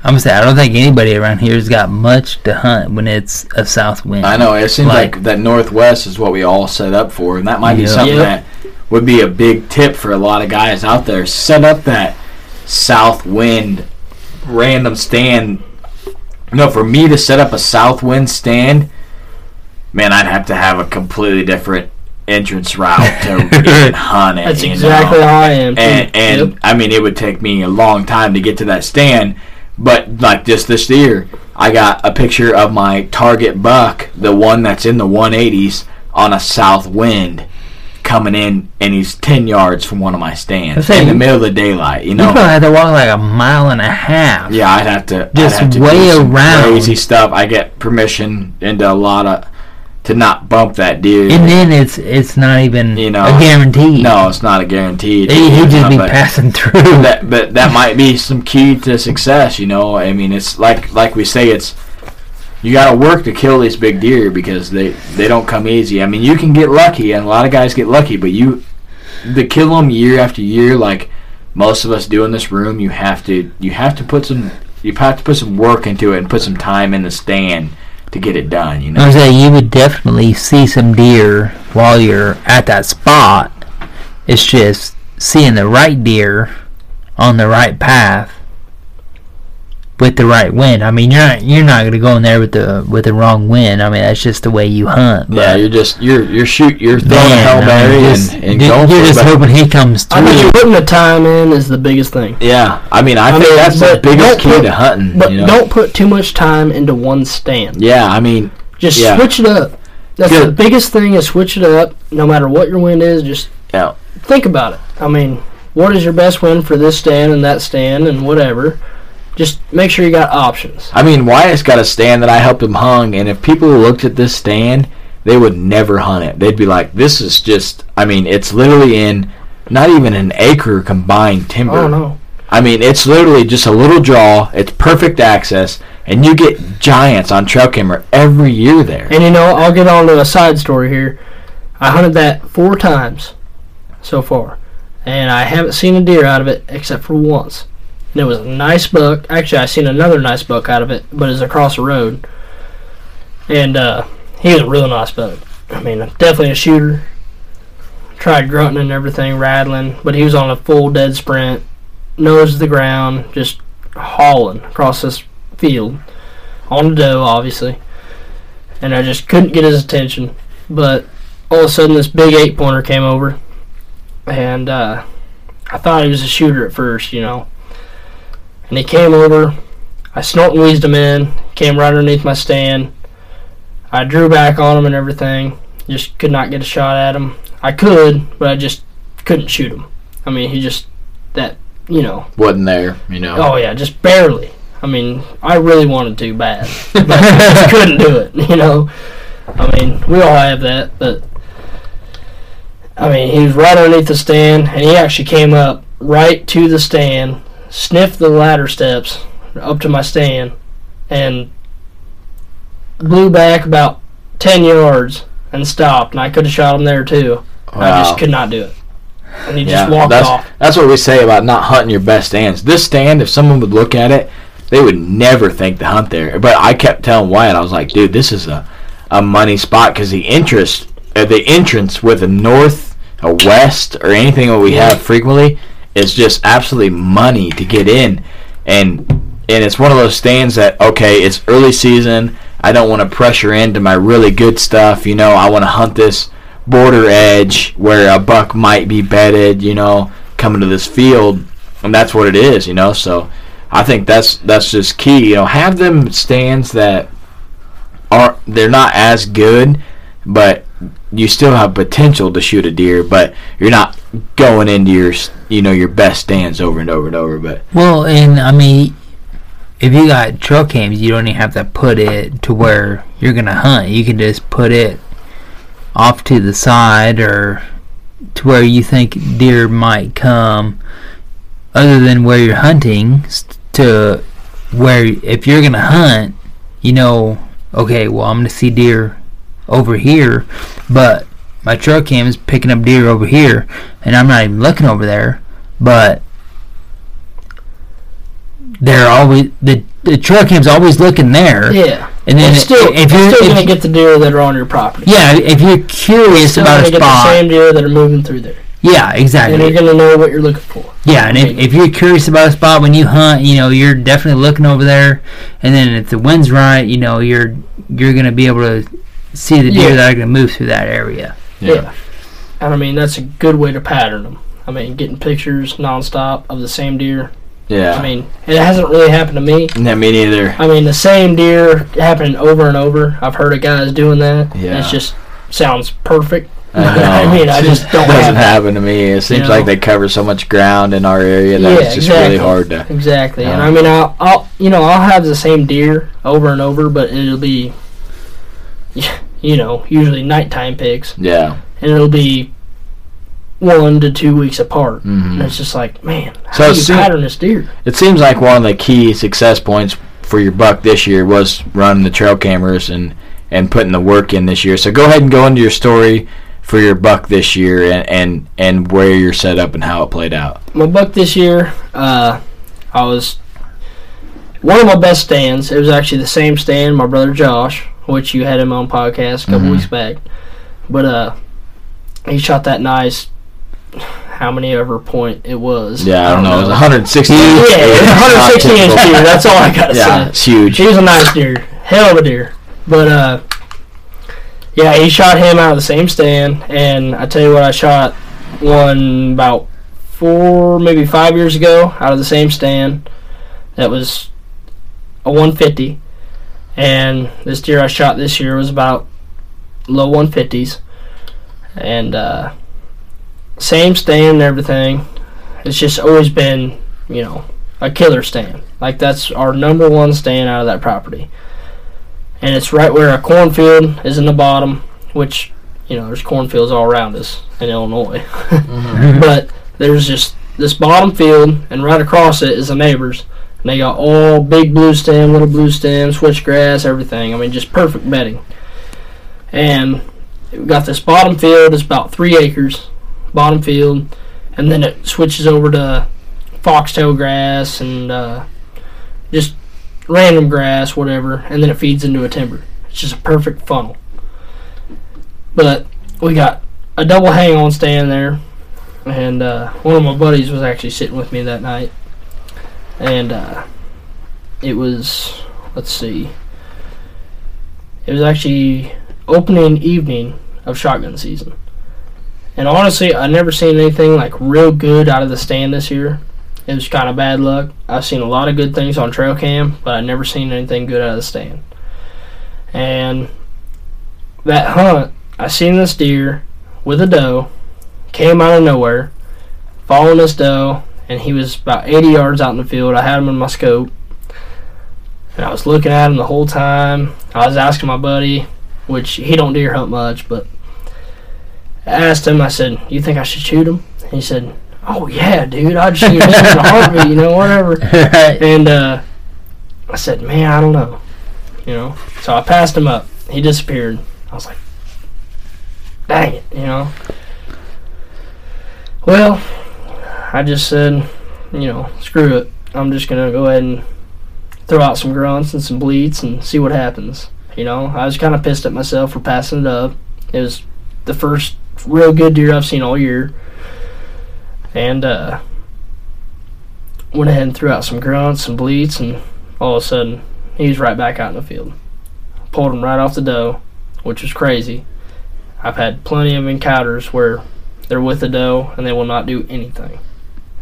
I'm gonna say I don't think anybody around here's got much to hunt when it's a south wind. I know it seems like, Like- that northwest is what we all set up for, and that might be something Yep. that would be a big tip for a lot of guys out there. Set up that south wind random stand. No, for me to set up a south wind stand, man, I'd have to have a completely different entrance route to even hunt it. that's you know? exactly how I am. and and Yep. I mean it would take me a long time to get to that stand, but like just this year, I got a picture of my target buck, the one that's in the 180s on a south wind, coming in, and he's 10 yards from one of my stands I say in the middle of the daylight. You you know, probably have to walk like a mile and a half. yeah, I'd have to Just I'd have to way around. crazy stuff. I get permission into a lot of to not bump that deer. And then it's it's not even You know, a guarantee. no, it's not a guarantee. he he'd just be passing through. that but that might be some key to success you know i mean it's like like we say it's you got to work to kill these big deer because they they don't come easy i mean you can get lucky and a lot of guys get lucky but you to kill them year after year like most of us do in this room you have to you have to put some you have to put some work into it and put some time in the stand to get it done you I know was say you would definitely see some deer while you're at that spot. It's just seeing the right deer on the right path with the right wind. I mean, you're not you're not gonna go in there with the with the wrong wind. I mean, that's just the way you hunt. yeah you're just you're you're shoot you're throwing a man, hail I mean, mary just- and, and you- going you're for it, just but- hoping he comes I through. mean, putting the time in is the biggest thing. Yeah, I mean, I, I think mean, that's the biggest key put- to hunting. But you know? don't put too much time into one stand. Yeah, I mean, Just Yeah. switch it up. That's Good. the biggest thing is switch it up. No matter what your wind is, just Yeah. think about it. I mean, what is your best wind for this stand and that stand and whatever? Just make sure you got options. I mean, Wyatt's got a stand that I helped him hung, and if people looked at this stand, they would never hunt it. They'd be like, "This is just." I mean, it's literally in not even an acre combined timber. Oh no. I mean, it's literally just a little draw. It's perfect access, and you get giants on trail camera every year there. And you know, I'll get on to a side story here. I hunted that four times so far, and I haven't seen a deer out of it except for once. And it was a nice buck. Actually, I seen another nice buck out of it, but it's across the road. And uh, he was a real nice buck. I mean, definitely a shooter. Tried grunting and everything, rattling, but he was on a full dead sprint, nose to the ground, just hauling across this field on the doe, obviously and I just couldn't get his attention. But all of a sudden, this big eight pointer came over, and uh, I thought he was a shooter at first, you know. And he came over, I snort and wheezed him in, came right underneath my stand. I drew back on him and everything, just could not get a shot at him. I could, but I just couldn't shoot him. I mean, he just that, you know. Wasn't there, you know. Oh yeah, just barely. I mean, I really wanted to bad, but I couldn't do it. You know, I mean, we all have that, but I mean, he was right underneath the stand, and he actually came up right to the stand, sniffed the ladder steps up to my stand, and blew back about ten yards and stopped, and I could have shot him there too. I just could not do it, and he Yeah, just walked that's, off. That's what we say about not hunting your best stands. This stand, if someone would look at it, they would never think to hunt there. But I kept telling Wyatt, I was like, dude, this is a, a money spot because the interest, uh, the entrance with a north, a west, or anything that we have frequently is just absolutely money to get in, and and it's one of those stands that okay, it's early season. I don't want to pressure into my really good stuff. You know, I want to hunt this border edge where a buck might be bedded. You know, coming to this field, and that's what it is. You know, so I think that's that's just key. You know, have them stands that are they're not as good, but you still have potential to shoot a deer. But you're not going into your you know your best stands over and over and over. But Well, and I mean, if you got trail cams, you don't even have to put it to where you're gonna hunt. You can just put it off to the side or to where you think deer might come, other than where you're hunting, to where if you're gonna hunt, you know, okay, well I'm gonna see deer over here, but my trail cam is picking up deer over here, and I'm not even looking over there, but they're always the the trail cam's always looking there. Yeah, And then it's still, if you're still gonna get the deer that are on your property. yeah, if you're curious about a get the spot, same deer that are moving through there, yeah, exactly. and you're gonna know what you're looking for. Yeah, and if, if you're curious about a spot when you hunt, you know, you're definitely looking over there. And then if the wind's right, you know, you're you're gonna be able to see the deer Yeah. that are gonna move through that area. Yeah. And I mean, that's a good way to pattern them. I mean, getting pictures nonstop of the same deer. yeah, I mean, it hasn't really happened to me. yeah, me neither. I mean, the same deer happening over and over. I've heard of guys doing that. Yeah. And it just sounds perfect. I, I mean, I just don't It doesn't have happen to me. It seems know? like they cover so much ground in our area that Yeah, it's just really exactly. hard to. Exactly. And I mean, I'll, I'll, you know, I'll have the same deer over and over, but it'll be, you know, usually nighttime pigs, Yeah. and it'll be one to two weeks apart. Mhm. And it's just like, man, So how do you seem- pattern this deer? It seems like one of the key success points for your buck this year was running the trail cameras and and putting the work in this year. So go ahead and go into your story for your buck this year and and, and where you're set up and how it played out. my buck this year, uh, I was one of my best stands. It was actually the same stand my brother Josh, which you had him on podcast a couple Mhm. weeks back. But uh, he shot that nice. How many ever point it was? Yeah, I don't know. It was 160. Yeah, it 160 inch deer. That's all I gotta Yeah, say. it's huge. He was a nice deer, hell of a deer. But uh, yeah, he shot him out of the same stand, and I tell you what, I shot one about four, maybe five years ago out of the same stand. That was a 150, and this deer I shot this year was about low 150s, and uh, same stand and everything. It's just always been, you know, a killer stand. Like that's our number one stand out of that property. And it's right where a cornfield is in the bottom, which, you know, there's cornfields all around us in Illinois. but there's just this bottom field, and right across it is the neighbors. And they got all big blue stem, little blue stem, switchgrass, everything. I mean, just perfect bedding. And we got this bottom field, it's about three acres, bottom field, and then it switches over to foxtail grass and uh, just random grass, whatever, and then it feeds into a timber. It's just a perfect funnel. But we got a double hang on stand there, and uh, one of my buddies was actually sitting with me that night, and uh, it was let's see, it was actually opening evening of shotgun season. And honestly, I never seen anything like real good out of the stand this year. It was kind of bad luck. I've seen a lot of good things on trail cam, but I never seen anything good out of the stand. And that hunt, I seen this deer with a doe, came out of nowhere, following this doe, and he was about 80 yards out in the field. I had him in my scope, and I was looking at him the whole time. I was asking my buddy, which he don't deer hunt much, but I asked him. I said, "You think I should shoot him?" And he said, "Oh yeah, dude, I'd shoot him in a heartbeat, you know, whatever." right. And uh, I said, "Man, I don't know, you know." So I passed him up. He disappeared. I was like, dang it, you know. Well, I just said, you know, screw it. I'm just gonna go ahead and throw out some grunts and some bleats and see what happens. You know, I was kind of pissed at myself for passing it up. It was the first real good deer I've seen all year, and uh, went ahead and threw out some grunts, some bleats, and all of a sudden he was right back out in the field. Pulled him right off the doe, which was crazy. I've had plenty of encounters where they're with the doe and they will not do anything.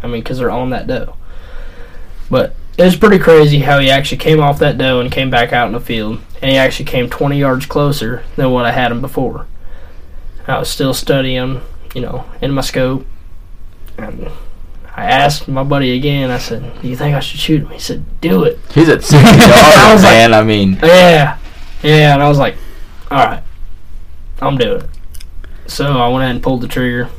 I mean, because they're on that doe. But it was pretty crazy how he actually came off that doe and came back out in the field, and he actually came 20 yards closer than what I had him before. I was still studying, you know, in my scope, and I asked my buddy again. I said, "Do you think I should shoot him?" He said, "Do it." He's at 60 yards, like- man. I mean, Yeah, yeah, and I was like, "All right, I'm doing it." So I went ahead and pulled the trigger.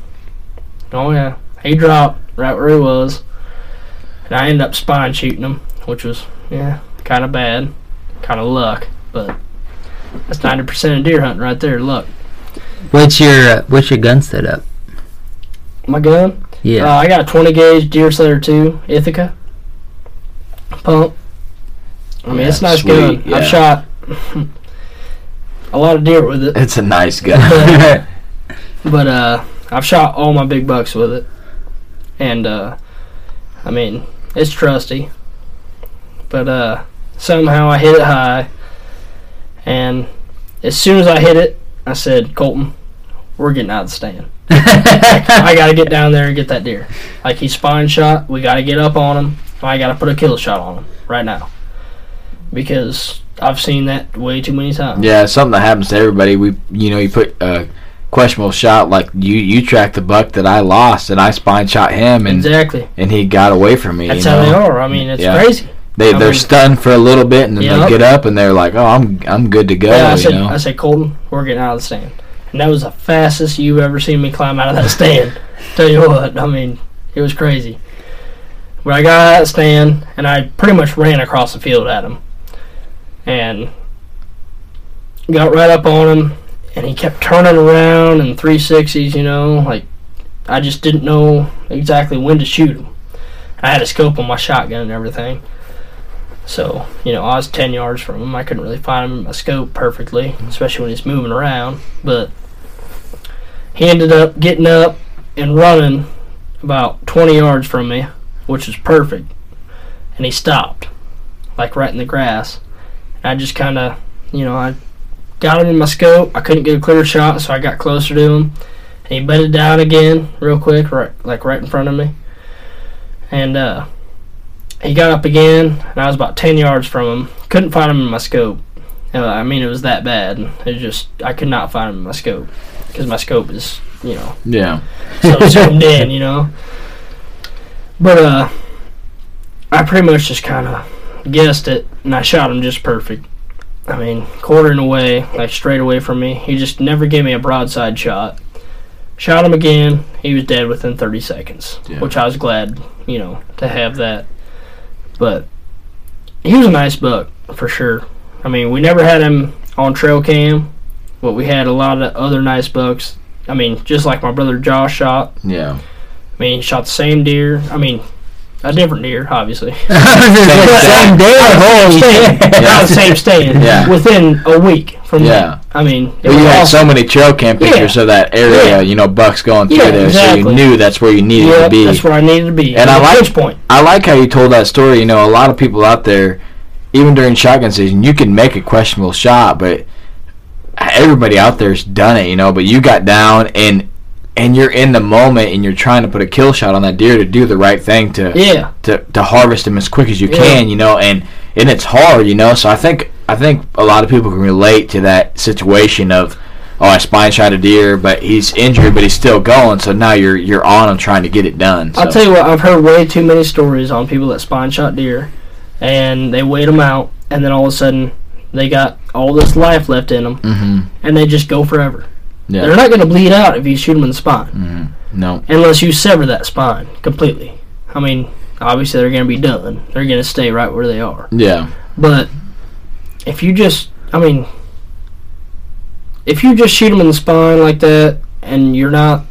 Oh yeah, he dropped right where he was, and I ended up spine shooting him, which was yeah, kind of bad, kind of luck, but that's ninety percent of deer hunting right there, luck. What's your uh, what's your gun setup? My gun, Yeah. uh, I got a twenty gauge Deerslayer two Ithaca pump. I mean, Yeah, it's a nice sweet, gun. yeah. I've shot a lot of deer with it. it's a nice gun. But uh, I've shot all my big bucks with it, and uh, I mean it's trusty. But uh, somehow I hit it high, and as soon as I hit it, I said, "Colton, we're getting out of the stand. I got to get down there and get that deer. Like he's spine shot, we got to get up on him. I got to put a kill shot on him right now because I've seen that way too many times. yeah, something that happens to everybody. We, you know, you put a questionable shot like you. You tracked the buck that I lost, and I spine shot him, and Exactly. and he got away from me. That's you how they are. I mean, it's Yeah. crazy. They I they're mean- stunned for a little bit, and then Yep. they get up and they're like, "Oh, I'm I'm good to go." Yeah, I you said, know? I said, Colton, we're getting out of the stand. And that was the fastest you've ever seen me climb out of that stand. Tell you what, I mean, it was crazy. But I got out of that stand, and I pretty much ran across the field at him. And got right up on him, and he kept turning around in 360s, you know, like, I just didn't know exactly when to shoot him. I had a scope on my shotgun and everything. So, you know, I was 10 yards from him. I couldn't really find him my scope perfectly, especially when he's moving around. But he ended up getting up and running about 20 yards from me, which was perfect. And he stopped, like right in the grass. And I just kind of, you know, I got him in my scope. I couldn't get a clear shot, so I got closer to him. And he bedded down again, real quick, right, like right in front of me. And, uh, he got up again, and I was about 10 yards from him. Couldn't find him in my scope. Uh, I mean, it was that bad. It just, I could not find him in my scope. Because my scope is, you know, yeah, so zoomed in, you know. But, uh, I pretty much just kind of guessed it, and I shot him just perfect. I mean, quartering away, like straight away from me. He just never gave me a broadside shot. Shot him again. He was dead within 30 seconds, Yeah. which I was glad, you know, to have that. But he was a nice buck for sure. I mean, we never had him on trail cam, but we had a lot of other nice bucks. I mean, just like my brother Josh shot. yeah. I mean, he shot the same deer. I mean, a different deer, obviously. Same day. Holy stand, shit. not the same stand. Yeah. Within a week from Yeah. that. I mean, it Well, was you had awesome. so many trail cam pictures of that area, Yeah. you know, bucks going through Yeah, there, so you knew that's where you needed Yep, to be. that's where I needed to be. And I like- which point. I like how you told that story. You know, a lot of people out there, even during shotgun season, you can make a questionable shot, but everybody out there's done it. You know, but you got down and and you're in the moment and you're trying to put a kill shot on that deer to do the right thing to Yeah. to, to harvest him as quick as you Yeah. can. You know, and and it's hard. You know, so I think I think a lot of people can relate to that situation of. Oh, I spine shot a deer, but he's injured, but he's still going. So now you're you're on him trying to get it done. So. I'll tell you what, I've heard way too many stories on people that spine shot deer, and they wait them out, and then all of a sudden they got all this life left in them, hmm and they just go forever. Yeah. They're not going to bleed out if you shoot them in the spine, mm-hmm. No. unless you sever that spine completely. I mean, obviously they're going to be done. They're going to stay right where they are. Yeah. But if you just I mean, if you just shoot them in the spine like that, and you're not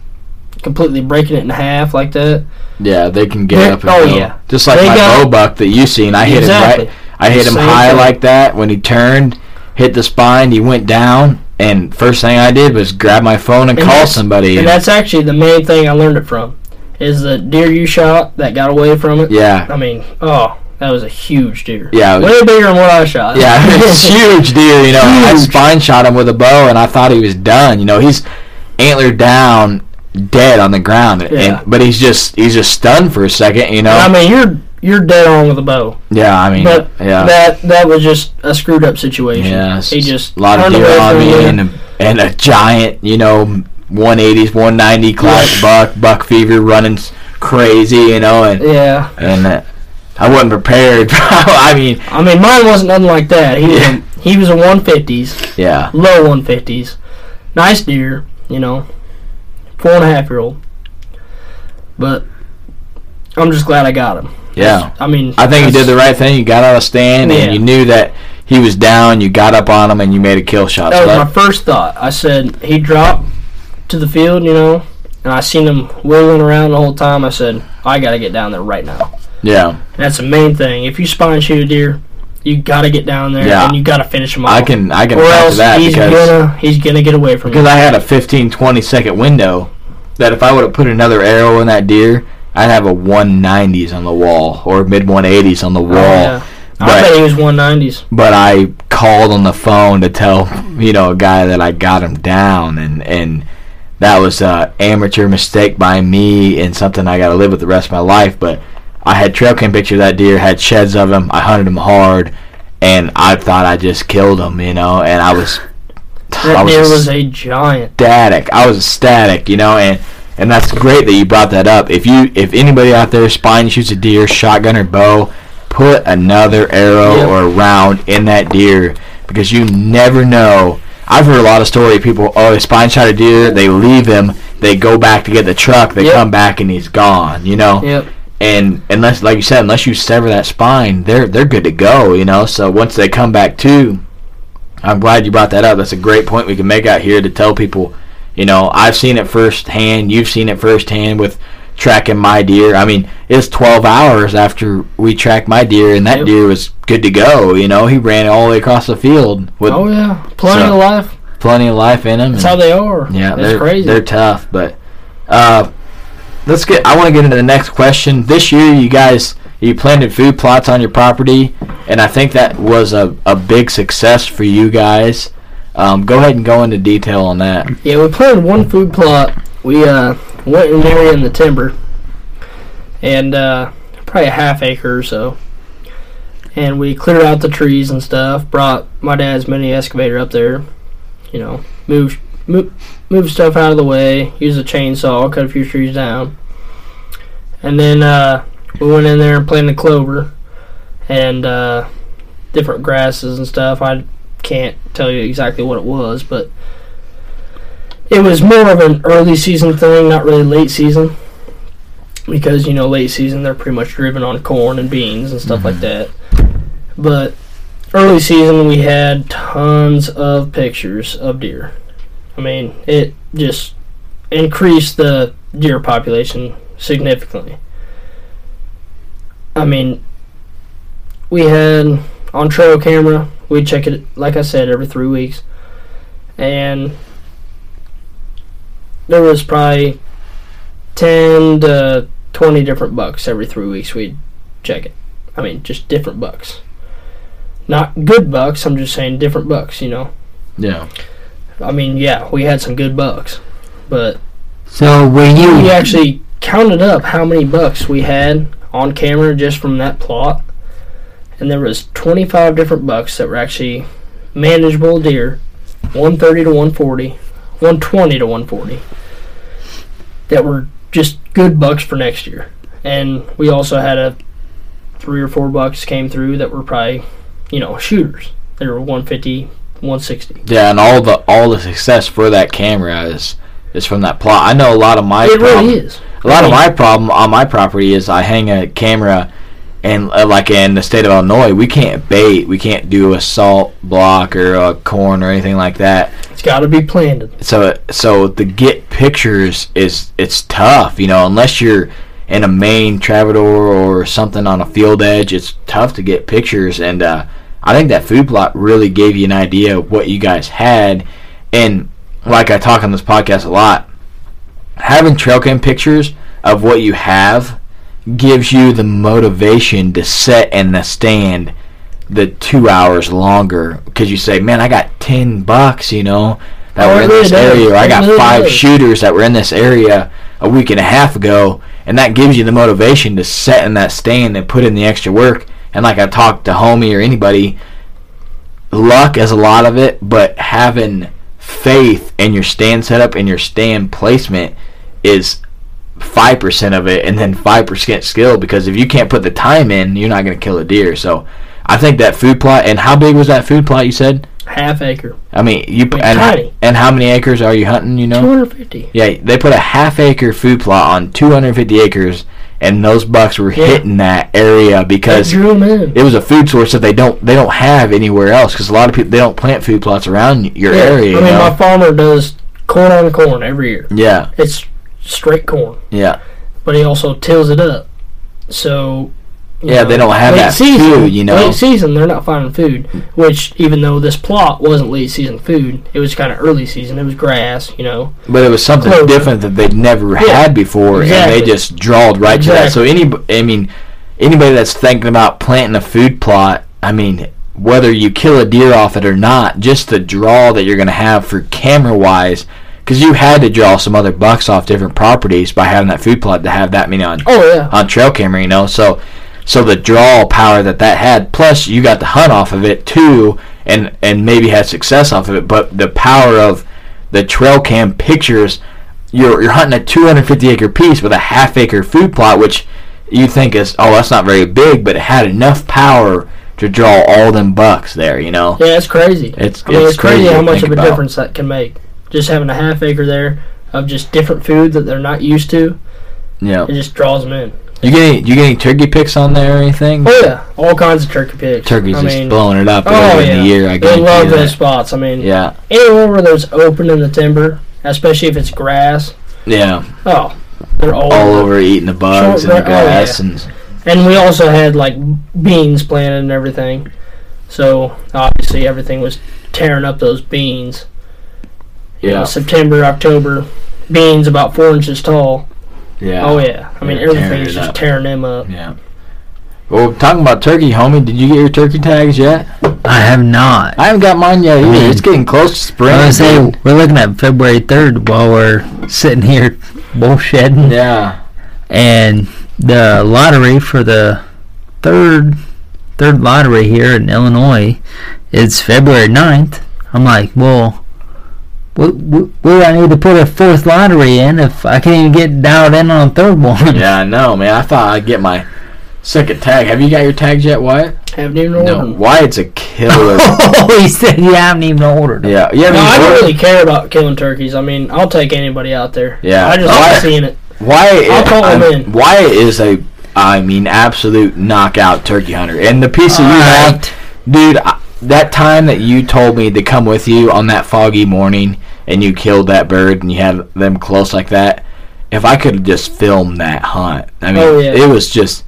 completely breaking it in half like that, Yeah, they can get up and oh, go. yeah. Just like They my got- bow buck that you seen. I hit Exactly. him right. I hit him high thing. like that when he turned, hit the spine. He went down, and first thing I did was grab my phone and, And call somebody. and that's actually the main thing I learned it from, is the deer you shot that got away from it. yeah, I mean, oh, that was a huge deer. Yeah, was- way bigger than what I shot. yeah, it's huge deer. You know, I Huge. spine shot him with a bow, and I thought he was done. You know, he's antler down, dead on the ground, Yeah. and but he's just he's just stunned for a second. You know, I mean, you're you're dead on with a bow, yeah, I mean, but yeah. that that was just a screwed up situation. Yeah, he just a lot of deer away on me and a, and a giant, you know, 180s, 190 class buck, buck fever running crazy, you know, and yeah, and uh, I wasn't prepared. I mean, I mean, mine wasn't nothing like that. He was Yeah. a, he was a 150s, yeah, low 150s, nice deer, you know, four and a half year old. But I'm just glad I got him. Yeah. I mean, I think you did the right thing. You got out of stand Yeah. and you knew that he was down. You got up on him and you made a kill shot. That was my first thought. I said he dropped to the field, you know, and I seen him whirling around the whole time. I said I got to get down there right now. yeah, And that's the main thing. If you spine shoot a deer, you got to get down there Yeah. and you got to finish him off. I can I can or else that he's gonna he's gonna get away from because you. Because I had a 15, 20 second window that if I would have put another arrow in that deer, I'd have a 190s on the wall or mid 180s on the oh, wall. Oh, yeah. I But- bet he was 190s. but I called on the phone to tell you know a guy that I got him down, and and that was a amateur mistake by me and something I got to live with the rest of my life. But I had trail cam picture of that deer, had sheds of him. I hunted him hard, and I thought I just killed him, you know, and I was. I That was deer was a giant. Static. I was ecstatic, you know, and and that's great that you brought that up. If you if anybody out there spine shoots a deer, shotgun or bow, put another arrow Yep. or round in that deer because you never know. I've heard a lot of story people oh they spine shot a deer, they leave him, they go back to get the truck, they Yep. come back and he's gone, you know. Yep. And unless like you said, unless you sever that spine, they're they're good to go, you know. So once they come back to I'm glad you brought that up. That's a great point we can make out here to tell people, you know, I've seen it firsthand. You've seen it firsthand with tracking my deer. I mean, it's 12 hours after we tracked my deer, and that Yep. deer was good to go. You know, he ran all the way across the field with Oh yeah, plenty So- of life. plenty of life in him. That's and- how they are. yeah, it's they're crazy. they're tough, but uh, let's get. I want to get into the next question. This year, you guys you planted food plots on your property, and I think that was a, a big success for you guys. Um, go ahead and go into detail on that. Yeah, we planted one food plot. We uh, went in there in the timber, and uh, probably a half acre or so. And we cleared out the trees and stuff. Brought my dad's mini excavator up there. You know, moved move, move stuff out of the way. Use a chainsaw, cut a few trees down. And then uh, we went in there and planted clover and uh, different grasses and stuff. I can't tell you exactly what it was, but it was more of an early season thing, not really late season. Because, you know, late season they're pretty much driven on corn and beans and stuff like mm-hmm. that. But early season we had tons of pictures of deer. I mean, it just increased the deer population significantly. I mean, we had on trail camera, we check it, like I said, every three weeks. And there was probably 10 to 20 different bucks every three weeks we'd check it. I mean, just different bucks. Not good bucks, I'm just saying different bucks, you know. Yeah. I mean, yeah, we had some good bucks. But So were you? we actually counted up how many bucks we had on camera just from that plot. And there was 25 different bucks that were actually manageable deer. 130 to 140, 120 to 140. That were just good bucks for next year. And we also had a three or four bucks came through that were probably, you know, shooters. They were 150, 160. Yeah, and all the all the success for that camera is is from that plot. I know a lot of my It problem, really is. A lot I of my problem on my property is I hang a camera And uh, like in the state of Illinois, we can't bait, we can't do a salt block or a corn or anything like that. It's got to be planted. So so to get pictures is it's tough, you know, unless you're in a main Travador or something on a field edge, it's tough to get pictures. And uh, I think that food plot really gave you an idea of what you guys had. And like I talk on this podcast a lot, having trail cam pictures of what you have gives you the motivation to set in the stand the two hours longer because you say, man, I got 10 bucks, you know, that Oh, were in this does. area, or I got five does. shooters that were in this area a week and a half ago, and that gives you the motivation to set in that stand and put in the extra work. And like I talked to homie or anybody, luck is a lot of it, but having faith in your stand setup and your stand placement is five percent of it, and then five percent skill. Because if you can't put the time in, you're not going to kill a deer. So, I think that food plot. And how big was that food plot? You said. Half acre. I mean, you Like and, tiny. and how many acres are you hunting? You know. 250. Yeah, they put a half acre food plot on 250 acres, and those bucks were Yeah. hitting that area because drew 'em in. it was a food source that they don't they don't have anywhere else. Because a lot of people they don't plant food plots around your Yeah. area. I you mean, know? my farmer does corn on corn every year. yeah, It's straight corn, yeah, but he also tills it up. So. yeah. know, They don't have that season, food, you know. Late season, they're not finding food. Which, even though this plot wasn't late season food, it was kind of early season. It was grass, you know. But it was something Clover. different that they'd never Yeah, had before, and they just drawled right to that. So any, I mean, anybody that's thinking about planting a food plot, I mean, whether you kill a deer off it or not, just the draw that you're going to have for camera wise, because you had to draw some other bucks off different properties by having that food plot to have that many on Oh yeah. on trail camera, you know. So so the draw power that that had, plus you got the hunt off of it too, and and maybe had success off of it. But the power of the trail cam pictures, you're you're hunting a 250 acre piece with a half acre food plot, which you think is oh that's not very big, but it had enough power to draw all them bucks there, you know. Yeah, it's crazy. It's I mean, it's, it's crazy to how much of a about. difference that can make. Just having a half acre there of just different food that they're not used to, Yeah. it just draws them in. You get any, you get any turkey picks on there or anything? Oh yeah, all kinds of turkey picks. Turkey's I just mean, blowing it up oh yeah, the year. I they love those that. spots. I mean, Yeah, anywhere where there's open in the timber, especially if it's grass. yeah. Oh, they're all, all over eating the bugs and the gra- oh, grass yeah. and And we also had like beans planted and everything. So obviously everything was tearing up those beans. You know, yeah, September, October, beans about four inches tall. yeah. Oh yeah, I mean They're tearing everything's just up. tearing them up. yeah. Well, talking about turkey, homie, did you get your turkey tags yet? I have not. I haven't got mine yet either. mean, it's getting close to spring. I was say we're looking at February third while we're sitting here bullshitting, yeah, and the lottery for the third third lottery here in Illinois is February 9th. I'm like, well, what, what, what do I need to put a fourth lottery in if I can't even get dialed in on a third one? yeah, I know, man. I thought I'd get my second tag. Have you got your tags yet, Wyatt? Haven't even ordered No, them. Wyatt's a killer. oh, he said you haven't even ordered. them. yeah, yeah. No, I don't really care about killing turkeys. I mean, I'll take anybody out there. Yeah. I just Why- like seeing it. Wyatt, I'll call him I'm- in. Wyatt is a, I mean, absolute knockout turkey hunter. And the piece that you have, dude, I, that time that you told me to come with you on that foggy morning and you killed that bird and you had them close like that, if I could have just filmed that hunt, I mean, Oh, yeah. it was just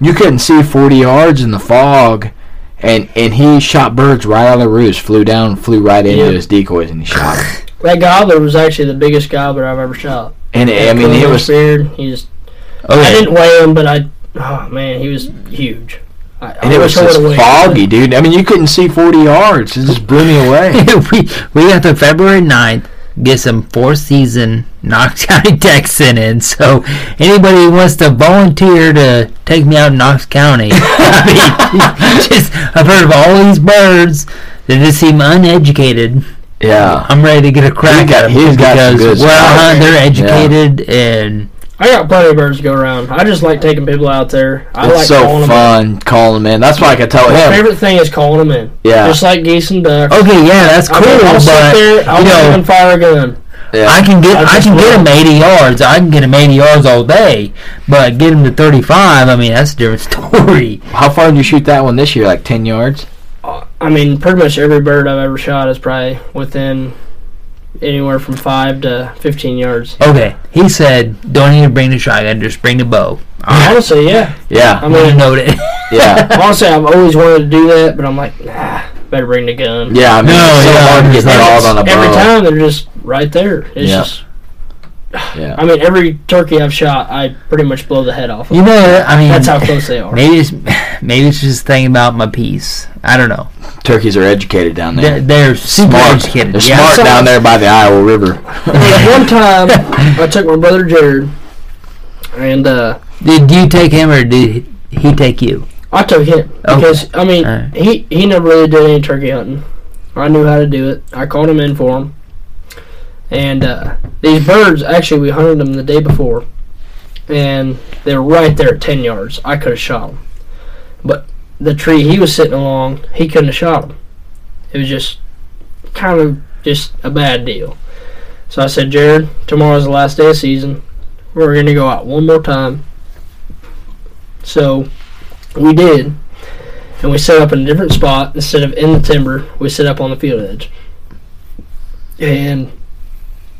you couldn't see 40 yards in the fog. And, and he shot birds right out of the roost, flew down, flew right into Yeah. his decoys, and he shot. That gobbler was actually the biggest gobbler I've ever shot. And I mean, it was beard. He just. Oh, I didn't weigh him, but I. Oh man, he was huge. I, and it was just foggy, dude. I mean, you couldn't see 40 yards. It just blew me away. we we got to February 9th, get some four season Knox County Texan in. So anybody who wants to volunteer to take me out in Knox County, I mean, just I've heard of all these birds that just seem uneducated. Yeah. I'm ready to get a crack got- at them he's got because good well, huh, they're educated and I got plenty of birds to go around. I just like taking people out there. I It's like so calling them. fun calling them in. That's why I could tell My him. favorite thing is calling them in. Yeah. Just like geese and ducks. okay, yeah, that's I cool. mean, I'll but sit there. I'll you know, even fire a gun. Yeah. I can get I I, just can get will. him 80 yards. I can get him 80 yards all day, but get him to 35. I mean, that's a different story. How far did you shoot that one this year? Like ten yards? Uh, I mean, pretty much every bird I've ever shot is probably within anywhere from five to fifteen yards. Okay, he said, "Don't even bring the shotgun. Just bring the bow." Honestly, yeah. Yeah. I I'm gonna mean, note it. yeah. honestly, I've always wanted to do that, but I'm like, nah, better bring the gun. Yeah, I mean, No, it's so yeah, hard to get I understand. draws on a bow. Every time they're just right there. It's Yeah. just, Yeah. I mean, every turkey I've shot, I pretty much blow the head off. Of. you know, I mean, That's how close they are. Maybe it's maybe it's just thinking about my piece. I don't know. Turkeys are educated down They're, there. they're super smart. educated. They're yeah. smart so- down there by the Iowa River. One time, I took my brother Jared, and uh, Did you take him or did he take you? I took him Okay. because I mean Alright. he he never really did any turkey hunting. I knew how to do it. I called him in for him, and uh, these birds actually we hunted them the day before, and they were right there at ten yards. I could have shot them, but the tree he was sitting along, he couldn't have shot them. It was just kind of just a bad deal. So I said, Jared, tomorrow's the last day of season. We're gonna go out one more time. So we did, and we set up in a different spot instead of in the timber. We set up on the field edge, and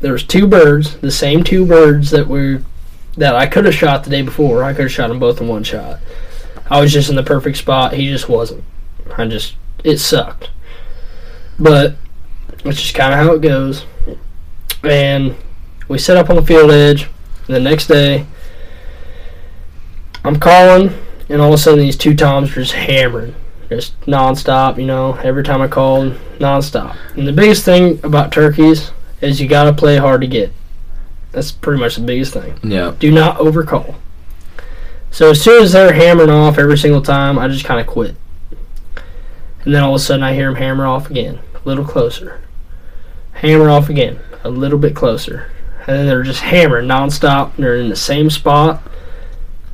there was two birds, the same two birds that were that I could have shot the day before. I could have shot them both in one shot. I was just in the perfect spot. He just wasn't. I just it sucked, but that's just kind of how it goes. And we set up on the field edge. The next day, I'm calling and all of a sudden these two toms are just hammering, just nonstop. You know, every time I called, nonstop. And the biggest thing about turkeys is you gotta play hard to get. That's pretty much the biggest thing. Yeah. Do not overcall. So as soon as they're hammering off every single time, I just kind of quit. And then all of a sudden I hear them hammer off again, a little closer. Hammer off again, a little bit closer. And then they're just hammering nonstop. They're in the same spot.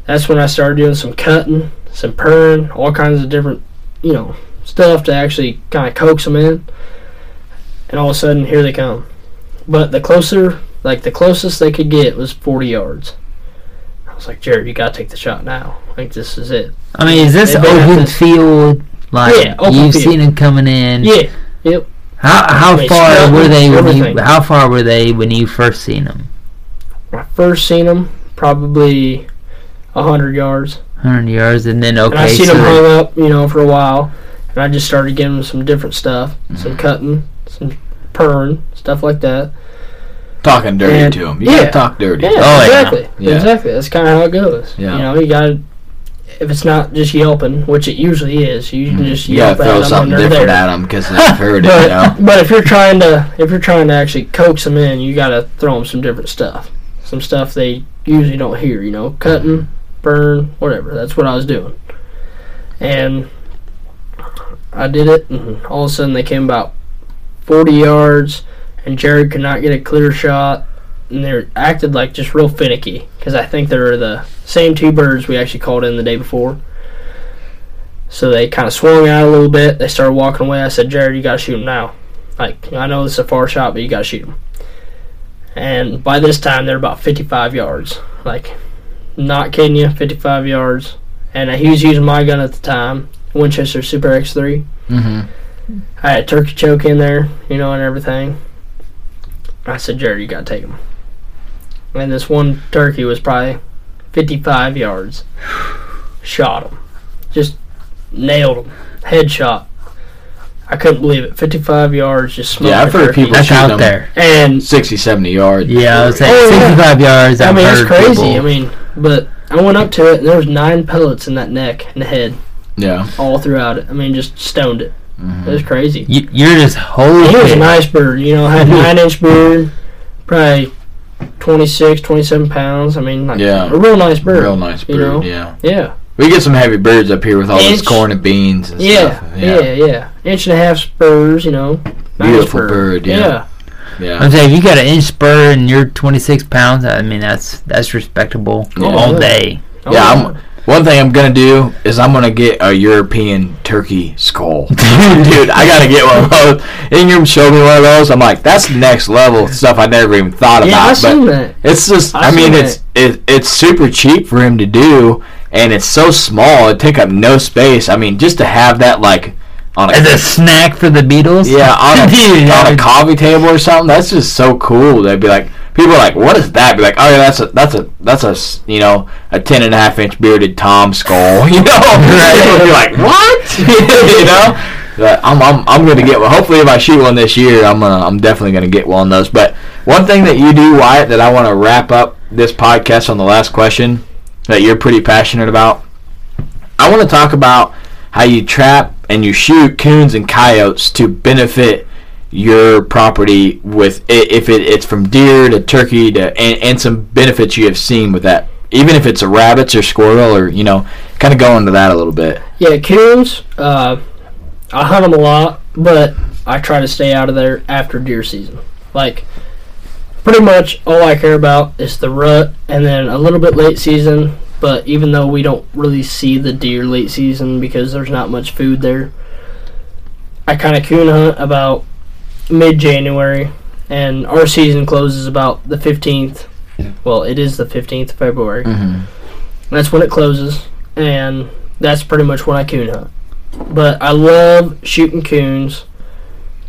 That's when I started doing some cutting, some purring, all kinds of different, you know, stuff to actually kind of coax them in. And all of a sudden, here they come. But the closer, like the closest they could get was 40 yards. I was like, Jared, you gotta take the shot now. Like this is it. I mean, is this open field? Like Yeah, open you've field. seen them coming in. Yeah. Yep. How how I mean, far were they when you? How far were they when you first seen them? When I first seen them, probably a hundred yards. Hundred yards, and then okay, and I seen so them hung up, you know, for a while. And I just started giving them some different stuff, Mm-hmm. some cutting, some purring, stuff like that. Talking dirty And- to them. You yeah. gotta talk dirty. Yeah, Oh, exactly. Yeah. Exactly. That's kind of how it goes. Yeah. You know, you got to, if it's not just yelping, which it usually is, you can mm-hmm. just You yelp gotta throw at them something different there. at them because they've heard it. But, You know. but if you're trying to if you're trying to actually coax them in, you got to throw them some different stuff, some stuff they usually don't hear. You know, cutting, burn, whatever. That's what I was doing, and I did it, and all of a sudden they came about 40 yards, and Jared could not get a clear shot, and they acted like just real finicky because I think they were the same two birds we actually called in the day before. So they kind of swung out a little bit. They started walking away. I said, Jared, you got to shoot him now. Like, I know this is a far shot, but you got to shoot him. And by this time, they're about 55 yards. Like, not kidding you, 55 yards. And he was using my gun at the time, Winchester Super X3. Mm-hmm. I had a turkey choke in there, you know, and everything. I said, Jared, you got to take him. And this one turkey was probably 55 yards. Shot him. Just nailed him. Headshot. I couldn't believe it. 55 yards, just smoked Yeah, I've heard turkey. people That's shoot out them. there. And 60, 70 yards. Yeah, I was saying Oh, yeah. 65 yards. I I've mean, it's crazy. people- I mean, but I went up to it, and there was nine pellets in that neck and the head, Yeah. all throughout it. I mean, just stoned it. Mm-hmm. It was crazy. you, you're just holy. He was a shit. nice bird, you know, had nine inch beard, probably 26, 27 pounds. I mean, like Yeah. a real nice bird. Real nice you bird. know? Yeah. Yeah, We get some heavy birds up here with all this corn and beans and yeah, stuff. yeah, yeah, Inch and a half spurs, you know. Nice Beautiful bird, yeah. Yeah. I'm saying if you got an inch spur and you're 26 pounds, I mean that's that's respectable Yeah. all day. Oh, Yeah, I'm- One thing I'm gonna do is I'm gonna get a European turkey skull. Dude, I gotta get one of those. Ingram showed me one of those. I'm like, that's next level stuff I never even thought Yeah, about. Seen that. it's just, I, I've mean, it's it, it's super cheap for him to do, and it's so small. It take up no space. I mean, just to have that like on a As a snack for the beetles. yeah on a, Dude, on a coffee table or something. That's just so cool. They'd be like, people are like, what is that? Be like, oh yeah, that's a that's a that's a you know a ten and a half inch bearded Tom skull. You know, right? Be like, what? you know. But I'm, I'm, I'm gonna get one. Hopefully, if I shoot one this year, I'm gonna I'm definitely gonna get one of those. But one thing that you do, Wyatt, that I want to wrap up this podcast on the last question that you're pretty passionate about. I want to talk about how you trap and you shoot coons and coyotes to benefit your property with if it, it's from deer to turkey to and, and some benefits you have seen with that even if it's a rabbits or squirrel or you know kind of go into that a little bit Yeah, coons. Uh, I hunt them a lot, but I try to stay out of there after deer season. Like, pretty much all I care about is the rut, and then a little bit late season. But even though we don't really see the deer late season because there's not much food there, I kind of coon hunt about mid January, and our season closes about the 15th. Well, it is the 15th of February. Mm-hmm. That's when it closes, and that's pretty much when I coon hunt. But I love shooting coons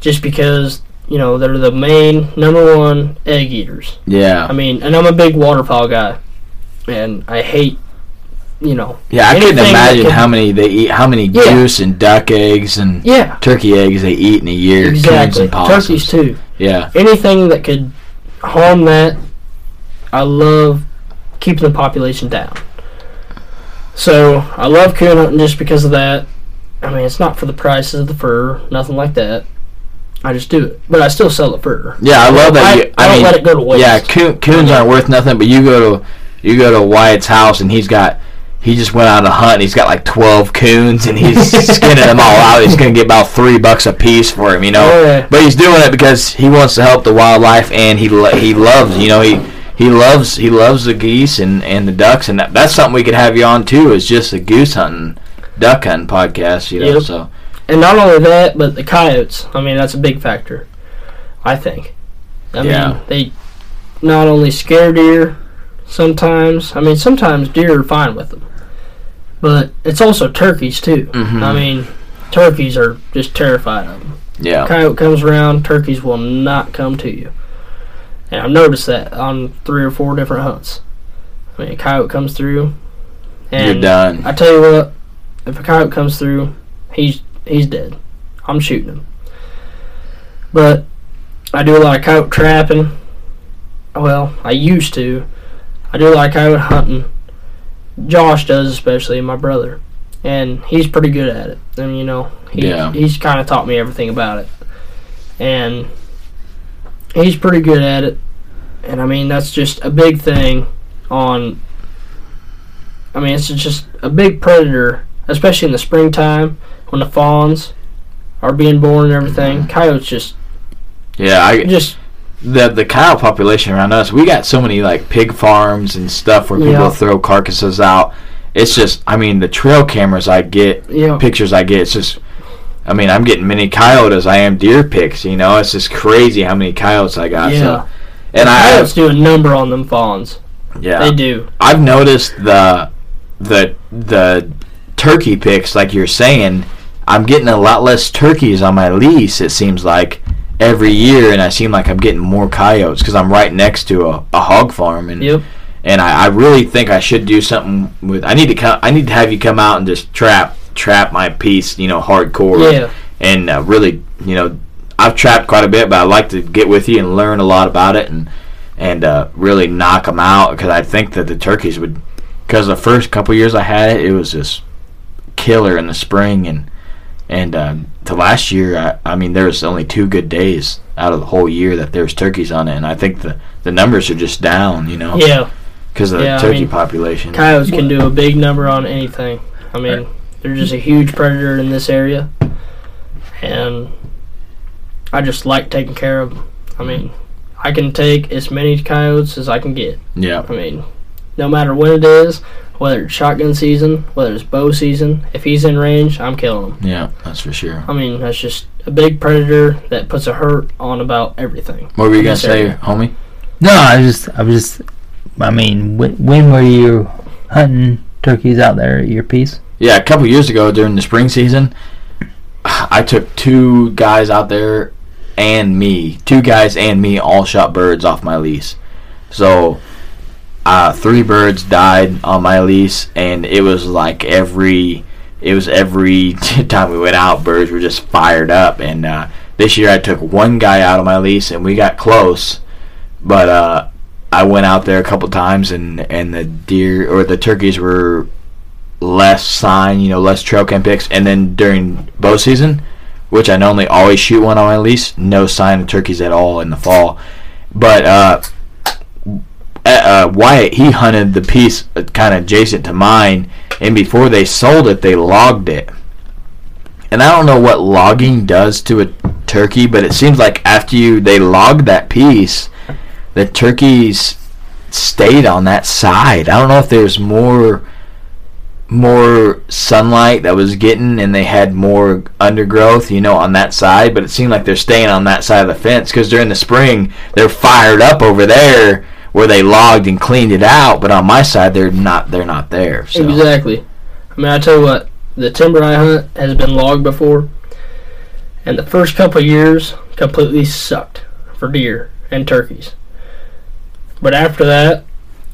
just because, you know, they're the main number one egg eaters. yeah I mean, and I'm a big waterfowl guy, and I hate, you know. yeah i couldn't imagine can- how many they eat how many Yeah. goose and duck eggs and Yeah, turkey eggs they eat in a year exactly. Turkeys too. yeah Anything that could harm that, I love keeping the population down. So I love coon hunting just because of that. I mean, it's not for the prices of the fur, nothing like that. I just do it, but I still sell the fur. yeah i love that I, you I don't mean let it go to waste. Yeah, coon, coons aren't worth nothing, but you go to you go to Wyatt's house and he's got he just went out to hunt. And he's got like twelve coons and he's skinning them all out. He's gonna get about three bucks a piece for him, you know. Yeah. But he's doing it because he wants to help the wildlife and he lo- he loves you know he. He loves he loves the geese and, and the ducks and that, that's something we could have you on too is just a goose hunting duck hunting podcast you know Yep. so And not only that, but the coyotes. I mean, that's a big factor. I think. I Yeah. mean, they not only scare deer sometimes. I mean, sometimes deer are fine with them, but it's also turkeys too. Mhm. I mean, turkeys are just terrified of them. yeah Coyote comes around, turkeys will not come to you. And I've noticed that on three or four different hunts. I mean, a coyote comes through, and you're done I tell you what, if a coyote comes through, he's he's dead. I'm shooting him. But I do a lot of coyote trapping. Well, I used to. I do a lot of coyote hunting. Josh does, especially my brother, and he's pretty good at it. And you know, he, Yeah. he's kind of taught me everything about it, and he's pretty good at it. And I mean, that's just a big thing on I mean, it's just a big predator, especially in the springtime when the fawns are being born and everything. Mm-hmm. Coyotes just, yeah I just the the cow population around us, we got so many like pig farms and stuff where people Yeah. throw carcasses out. It's just, I mean, the trail cameras I get, Yeah. pictures I get, it's just, I mean, I'm getting many coyotes I am deer pics. You know, it's just crazy how many coyotes I got. Yeah. So, and I, coyotes do a number on them fawns. yeah, They do. I've noticed the the the turkey picks, like you're saying. I'm getting a lot less turkeys on my lease. It seems like every year, and I seem like I'm getting more coyotes because I'm right next to a, a hog farm, and Yep. and I, I really think I should do something with. I need to come. I need to have you come out and just trap trap my piece, you know, hardcore, Yeah. and uh, really, you know, I've trapped quite a bit, but I'd like to get with you and learn a lot about it and and uh, really knock them out because I think that the turkeys would. Because the first couple years I had it, it was just killer in the spring and and um, the last year, I, I mean, there was only two good days out of the whole year that there was turkeys on it, and I think the the numbers are just down, you know, Yeah. because of the Yeah, I turkey mean, population. Coyotes can do a big number on anything. I mean, they're just a huge predator in this area, and I just like taking care of them. I mean, I can take as many coyotes as I can get. yeah, I mean, no matter when it is, whether it's shotgun season, whether it's bow season. If he's in range, I'm killing him. Yeah, that's for sure. I mean, that's just a big predator that puts a hurt on about everything. What were you gonna say, sir. homie? No, I just, I was just, I mean, when, when were you hunting turkeys out there at your piece? Yeah, a couple years ago during the spring season, I took two guys out there and me, two guys and me, all shot birds off my lease. So, uh, three birds died on my lease, and it was like every, it was every time we went out, birds were just fired up. And uh, this year I took one guy out of my lease, and we got close, but uh, I went out there a couple times, and and the deer or the turkeys were less sign, you know, less trail cam picks. and then during bow season, which I normally always shoot one on my lease, no sign of turkeys at all in the fall. But uh, uh, Wyatt, he hunted the piece kind of adjacent to mine, and before they sold it, they logged it. And I don't know what logging does to a turkey, but it seems like after you they logged that piece, the turkeys stayed on that side. I don't know if there's more more sunlight that was getting and they had more undergrowth, you know, on that side, but it seemed like they're staying on that side of the fence because during the spring they're fired up over there where they logged and cleaned it out, but on my side they're not they're not there. So Exactly. I mean, I tell you what, the timber I hunt has been logged before, and the first couple of years completely sucked for deer and turkeys. But after that,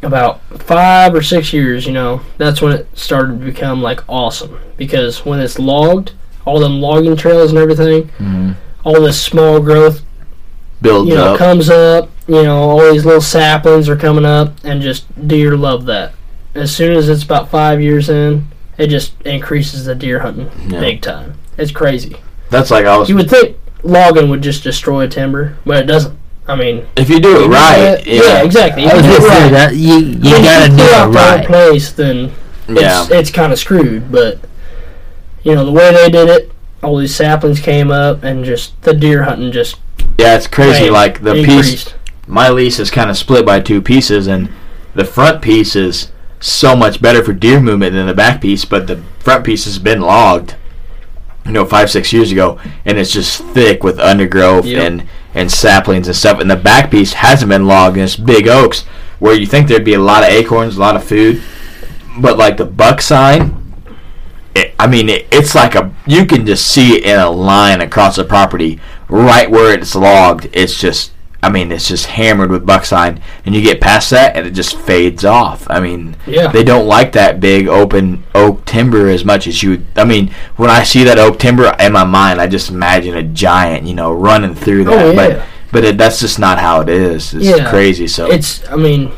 about five or six years, you know, that's when it started to become like awesome because when it's logged, all them logging trails and everything, Mhm. all this small growth builds you know, up. comes up. You know, all these little saplings are coming up, and just deer love that. As soon as it's about five years in, it just increases the deer hunting Yeah. big time. It's crazy. That's like I was You would think logging would just destroy timber, but it doesn't. I mean, if you do it right, yeah, yeah. exactly. I If was you do gonna it say right, that you you when gotta do it out the right. place, then Yeah. it's it's kind of screwed. But you know, the way they did it, all these saplings came up, and just the deer hunting just Yeah, it's crazy. bam, Like the piece my lease is kind of split by two pieces, and the front piece is so much better for deer movement than the back piece, but the front piece has been logged, you know, five six years ago, and it's just thick with undergrowth Yep. and and saplings and stuff. And the back piece hasn't been logged, and it's big oaks where you think there'd be a lot of acorns, a lot of food, but like the buck sign. It, I mean, it, it's like a you can just see it in a line across the property, right where it's logged. It's just, I mean, it's just hammered with buck sign, and you get past that, and it just fades off. I mean, Yeah. they don't like that big open oak timber as much as you. would I mean, when I see that oak timber in my mind, I just imagine a giant, you know, running through oh, that. Oh, yeah. But but it, that's just not how it is. It's Yeah. crazy. So It's, I mean,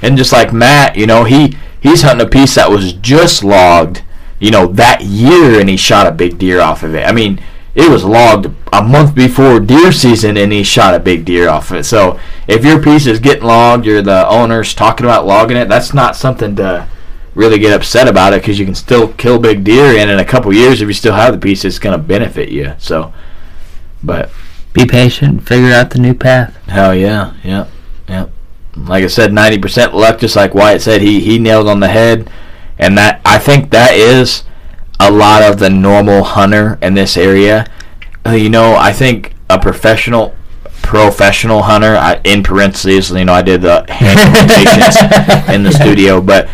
and just like Matt, you know, he he's hunting a piece that was just logged, you know, that year, and he shot a big deer off of it. I mean, it was logged a month before deer season, and he shot a big deer off of it. So if your piece is getting logged, you're the owner's talking about logging it. That's not something to really get upset about it because you can still kill big deer, and in a couple years, if you still have the piece, it's going to benefit you. So, but Be patient. Figure out the new path. Hell yeah, yeah, yeah. Like I said, ninety percent luck, just like Wyatt said. He he nailed on the head, and that I think that is a lot of the normal hunter in this area. Uh, you know, I think a professional professional hunter I, in parentheses you know i did the hand in the studio but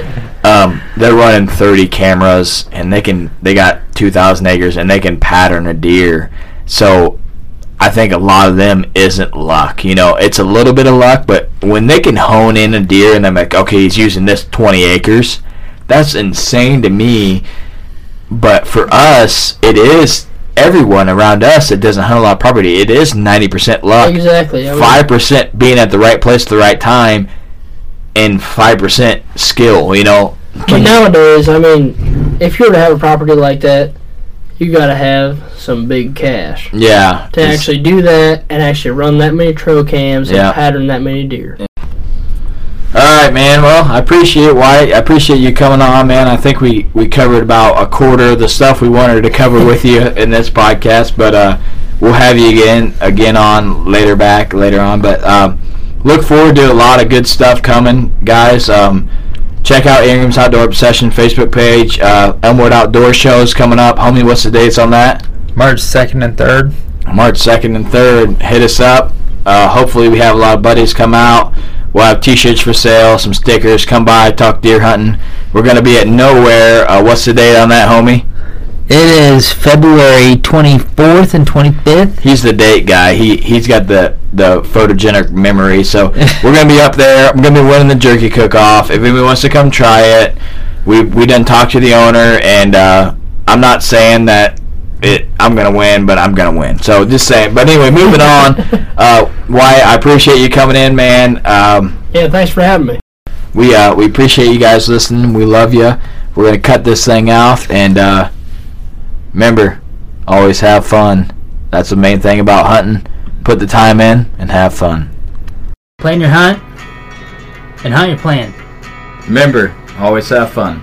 um, they're running 30 cameras and they can they got 2000 acres and they can pattern a deer so I think a lot of them isn't luck. You know, it's a little bit of luck, but when they can hone in a deer and I'm like, okay, he's using this 20 acres, that's insane to me. But for us, it is everyone around us that doesn't hunt a lot of property. It is 90% luck, exactly. Five percent being at the right place at the right time, and five percent skill. You know, But nowadays, I mean, if you were to have a property like that, you got to have some big cash yeah, to actually do that and actually run that many trail cams Yeah. and pattern that many deer. All right, man. Well, I appreciate Wyatt. I appreciate you coming on, man. I think we, we covered about a quarter of the stuff we wanted to cover with you in this podcast, but uh, we'll have you again again on later back later on. But um, look forward to a lot of good stuff coming, guys. Um, check out Ingram's Outdoor Obsession Facebook page. Uh, Elmwood Outdoor Shows coming up. Homie, what's the dates on that? March 2nd and 3rd. March 2nd and 3rd. Hit us up. Uh, hopefully, we have a lot of buddies come out. We'll have T-shirts for sale, some stickers. Come by, talk deer hunting. We're going to be at Nowhere. Uh, what's the date on that, homie? It is February 24th and 25th. He's the date guy. He he's got the the photogenic memory. So we're gonna be up there. I'm gonna be winning the jerky cook off. If anybody wants to come try it, we we done talked to the owner, and uh, I'm not saying that it I'm gonna win, but I'm gonna win. So just saying. But anyway, moving on. Uh, Wyatt, I appreciate you coming in, man. Um, Yeah, thanks for having me. we uh, we appreciate you guys listening. We love you. We're gonna cut this thing off, and uh, remember, always have fun. That's the main thing about hunting. Put the time in and have fun. Plan your hunt and hunt your plan. Remember, always have fun.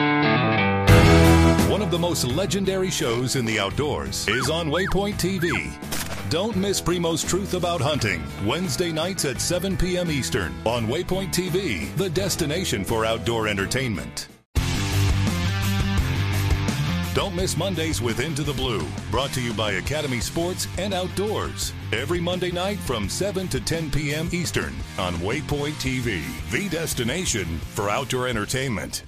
One of the most legendary shows in the outdoors is on Waypoint TV. Don't miss Primos Truth About Hunting, Wednesday nights at 7 p.m. Eastern on Waypoint TV, the destination for outdoor entertainment. Don't miss Mondays with Into the Blue, brought to you by Academy Sports and Outdoors. Every Monday night from 7 to 10 p.m. Eastern on Waypoint TV, the destination for outdoor entertainment.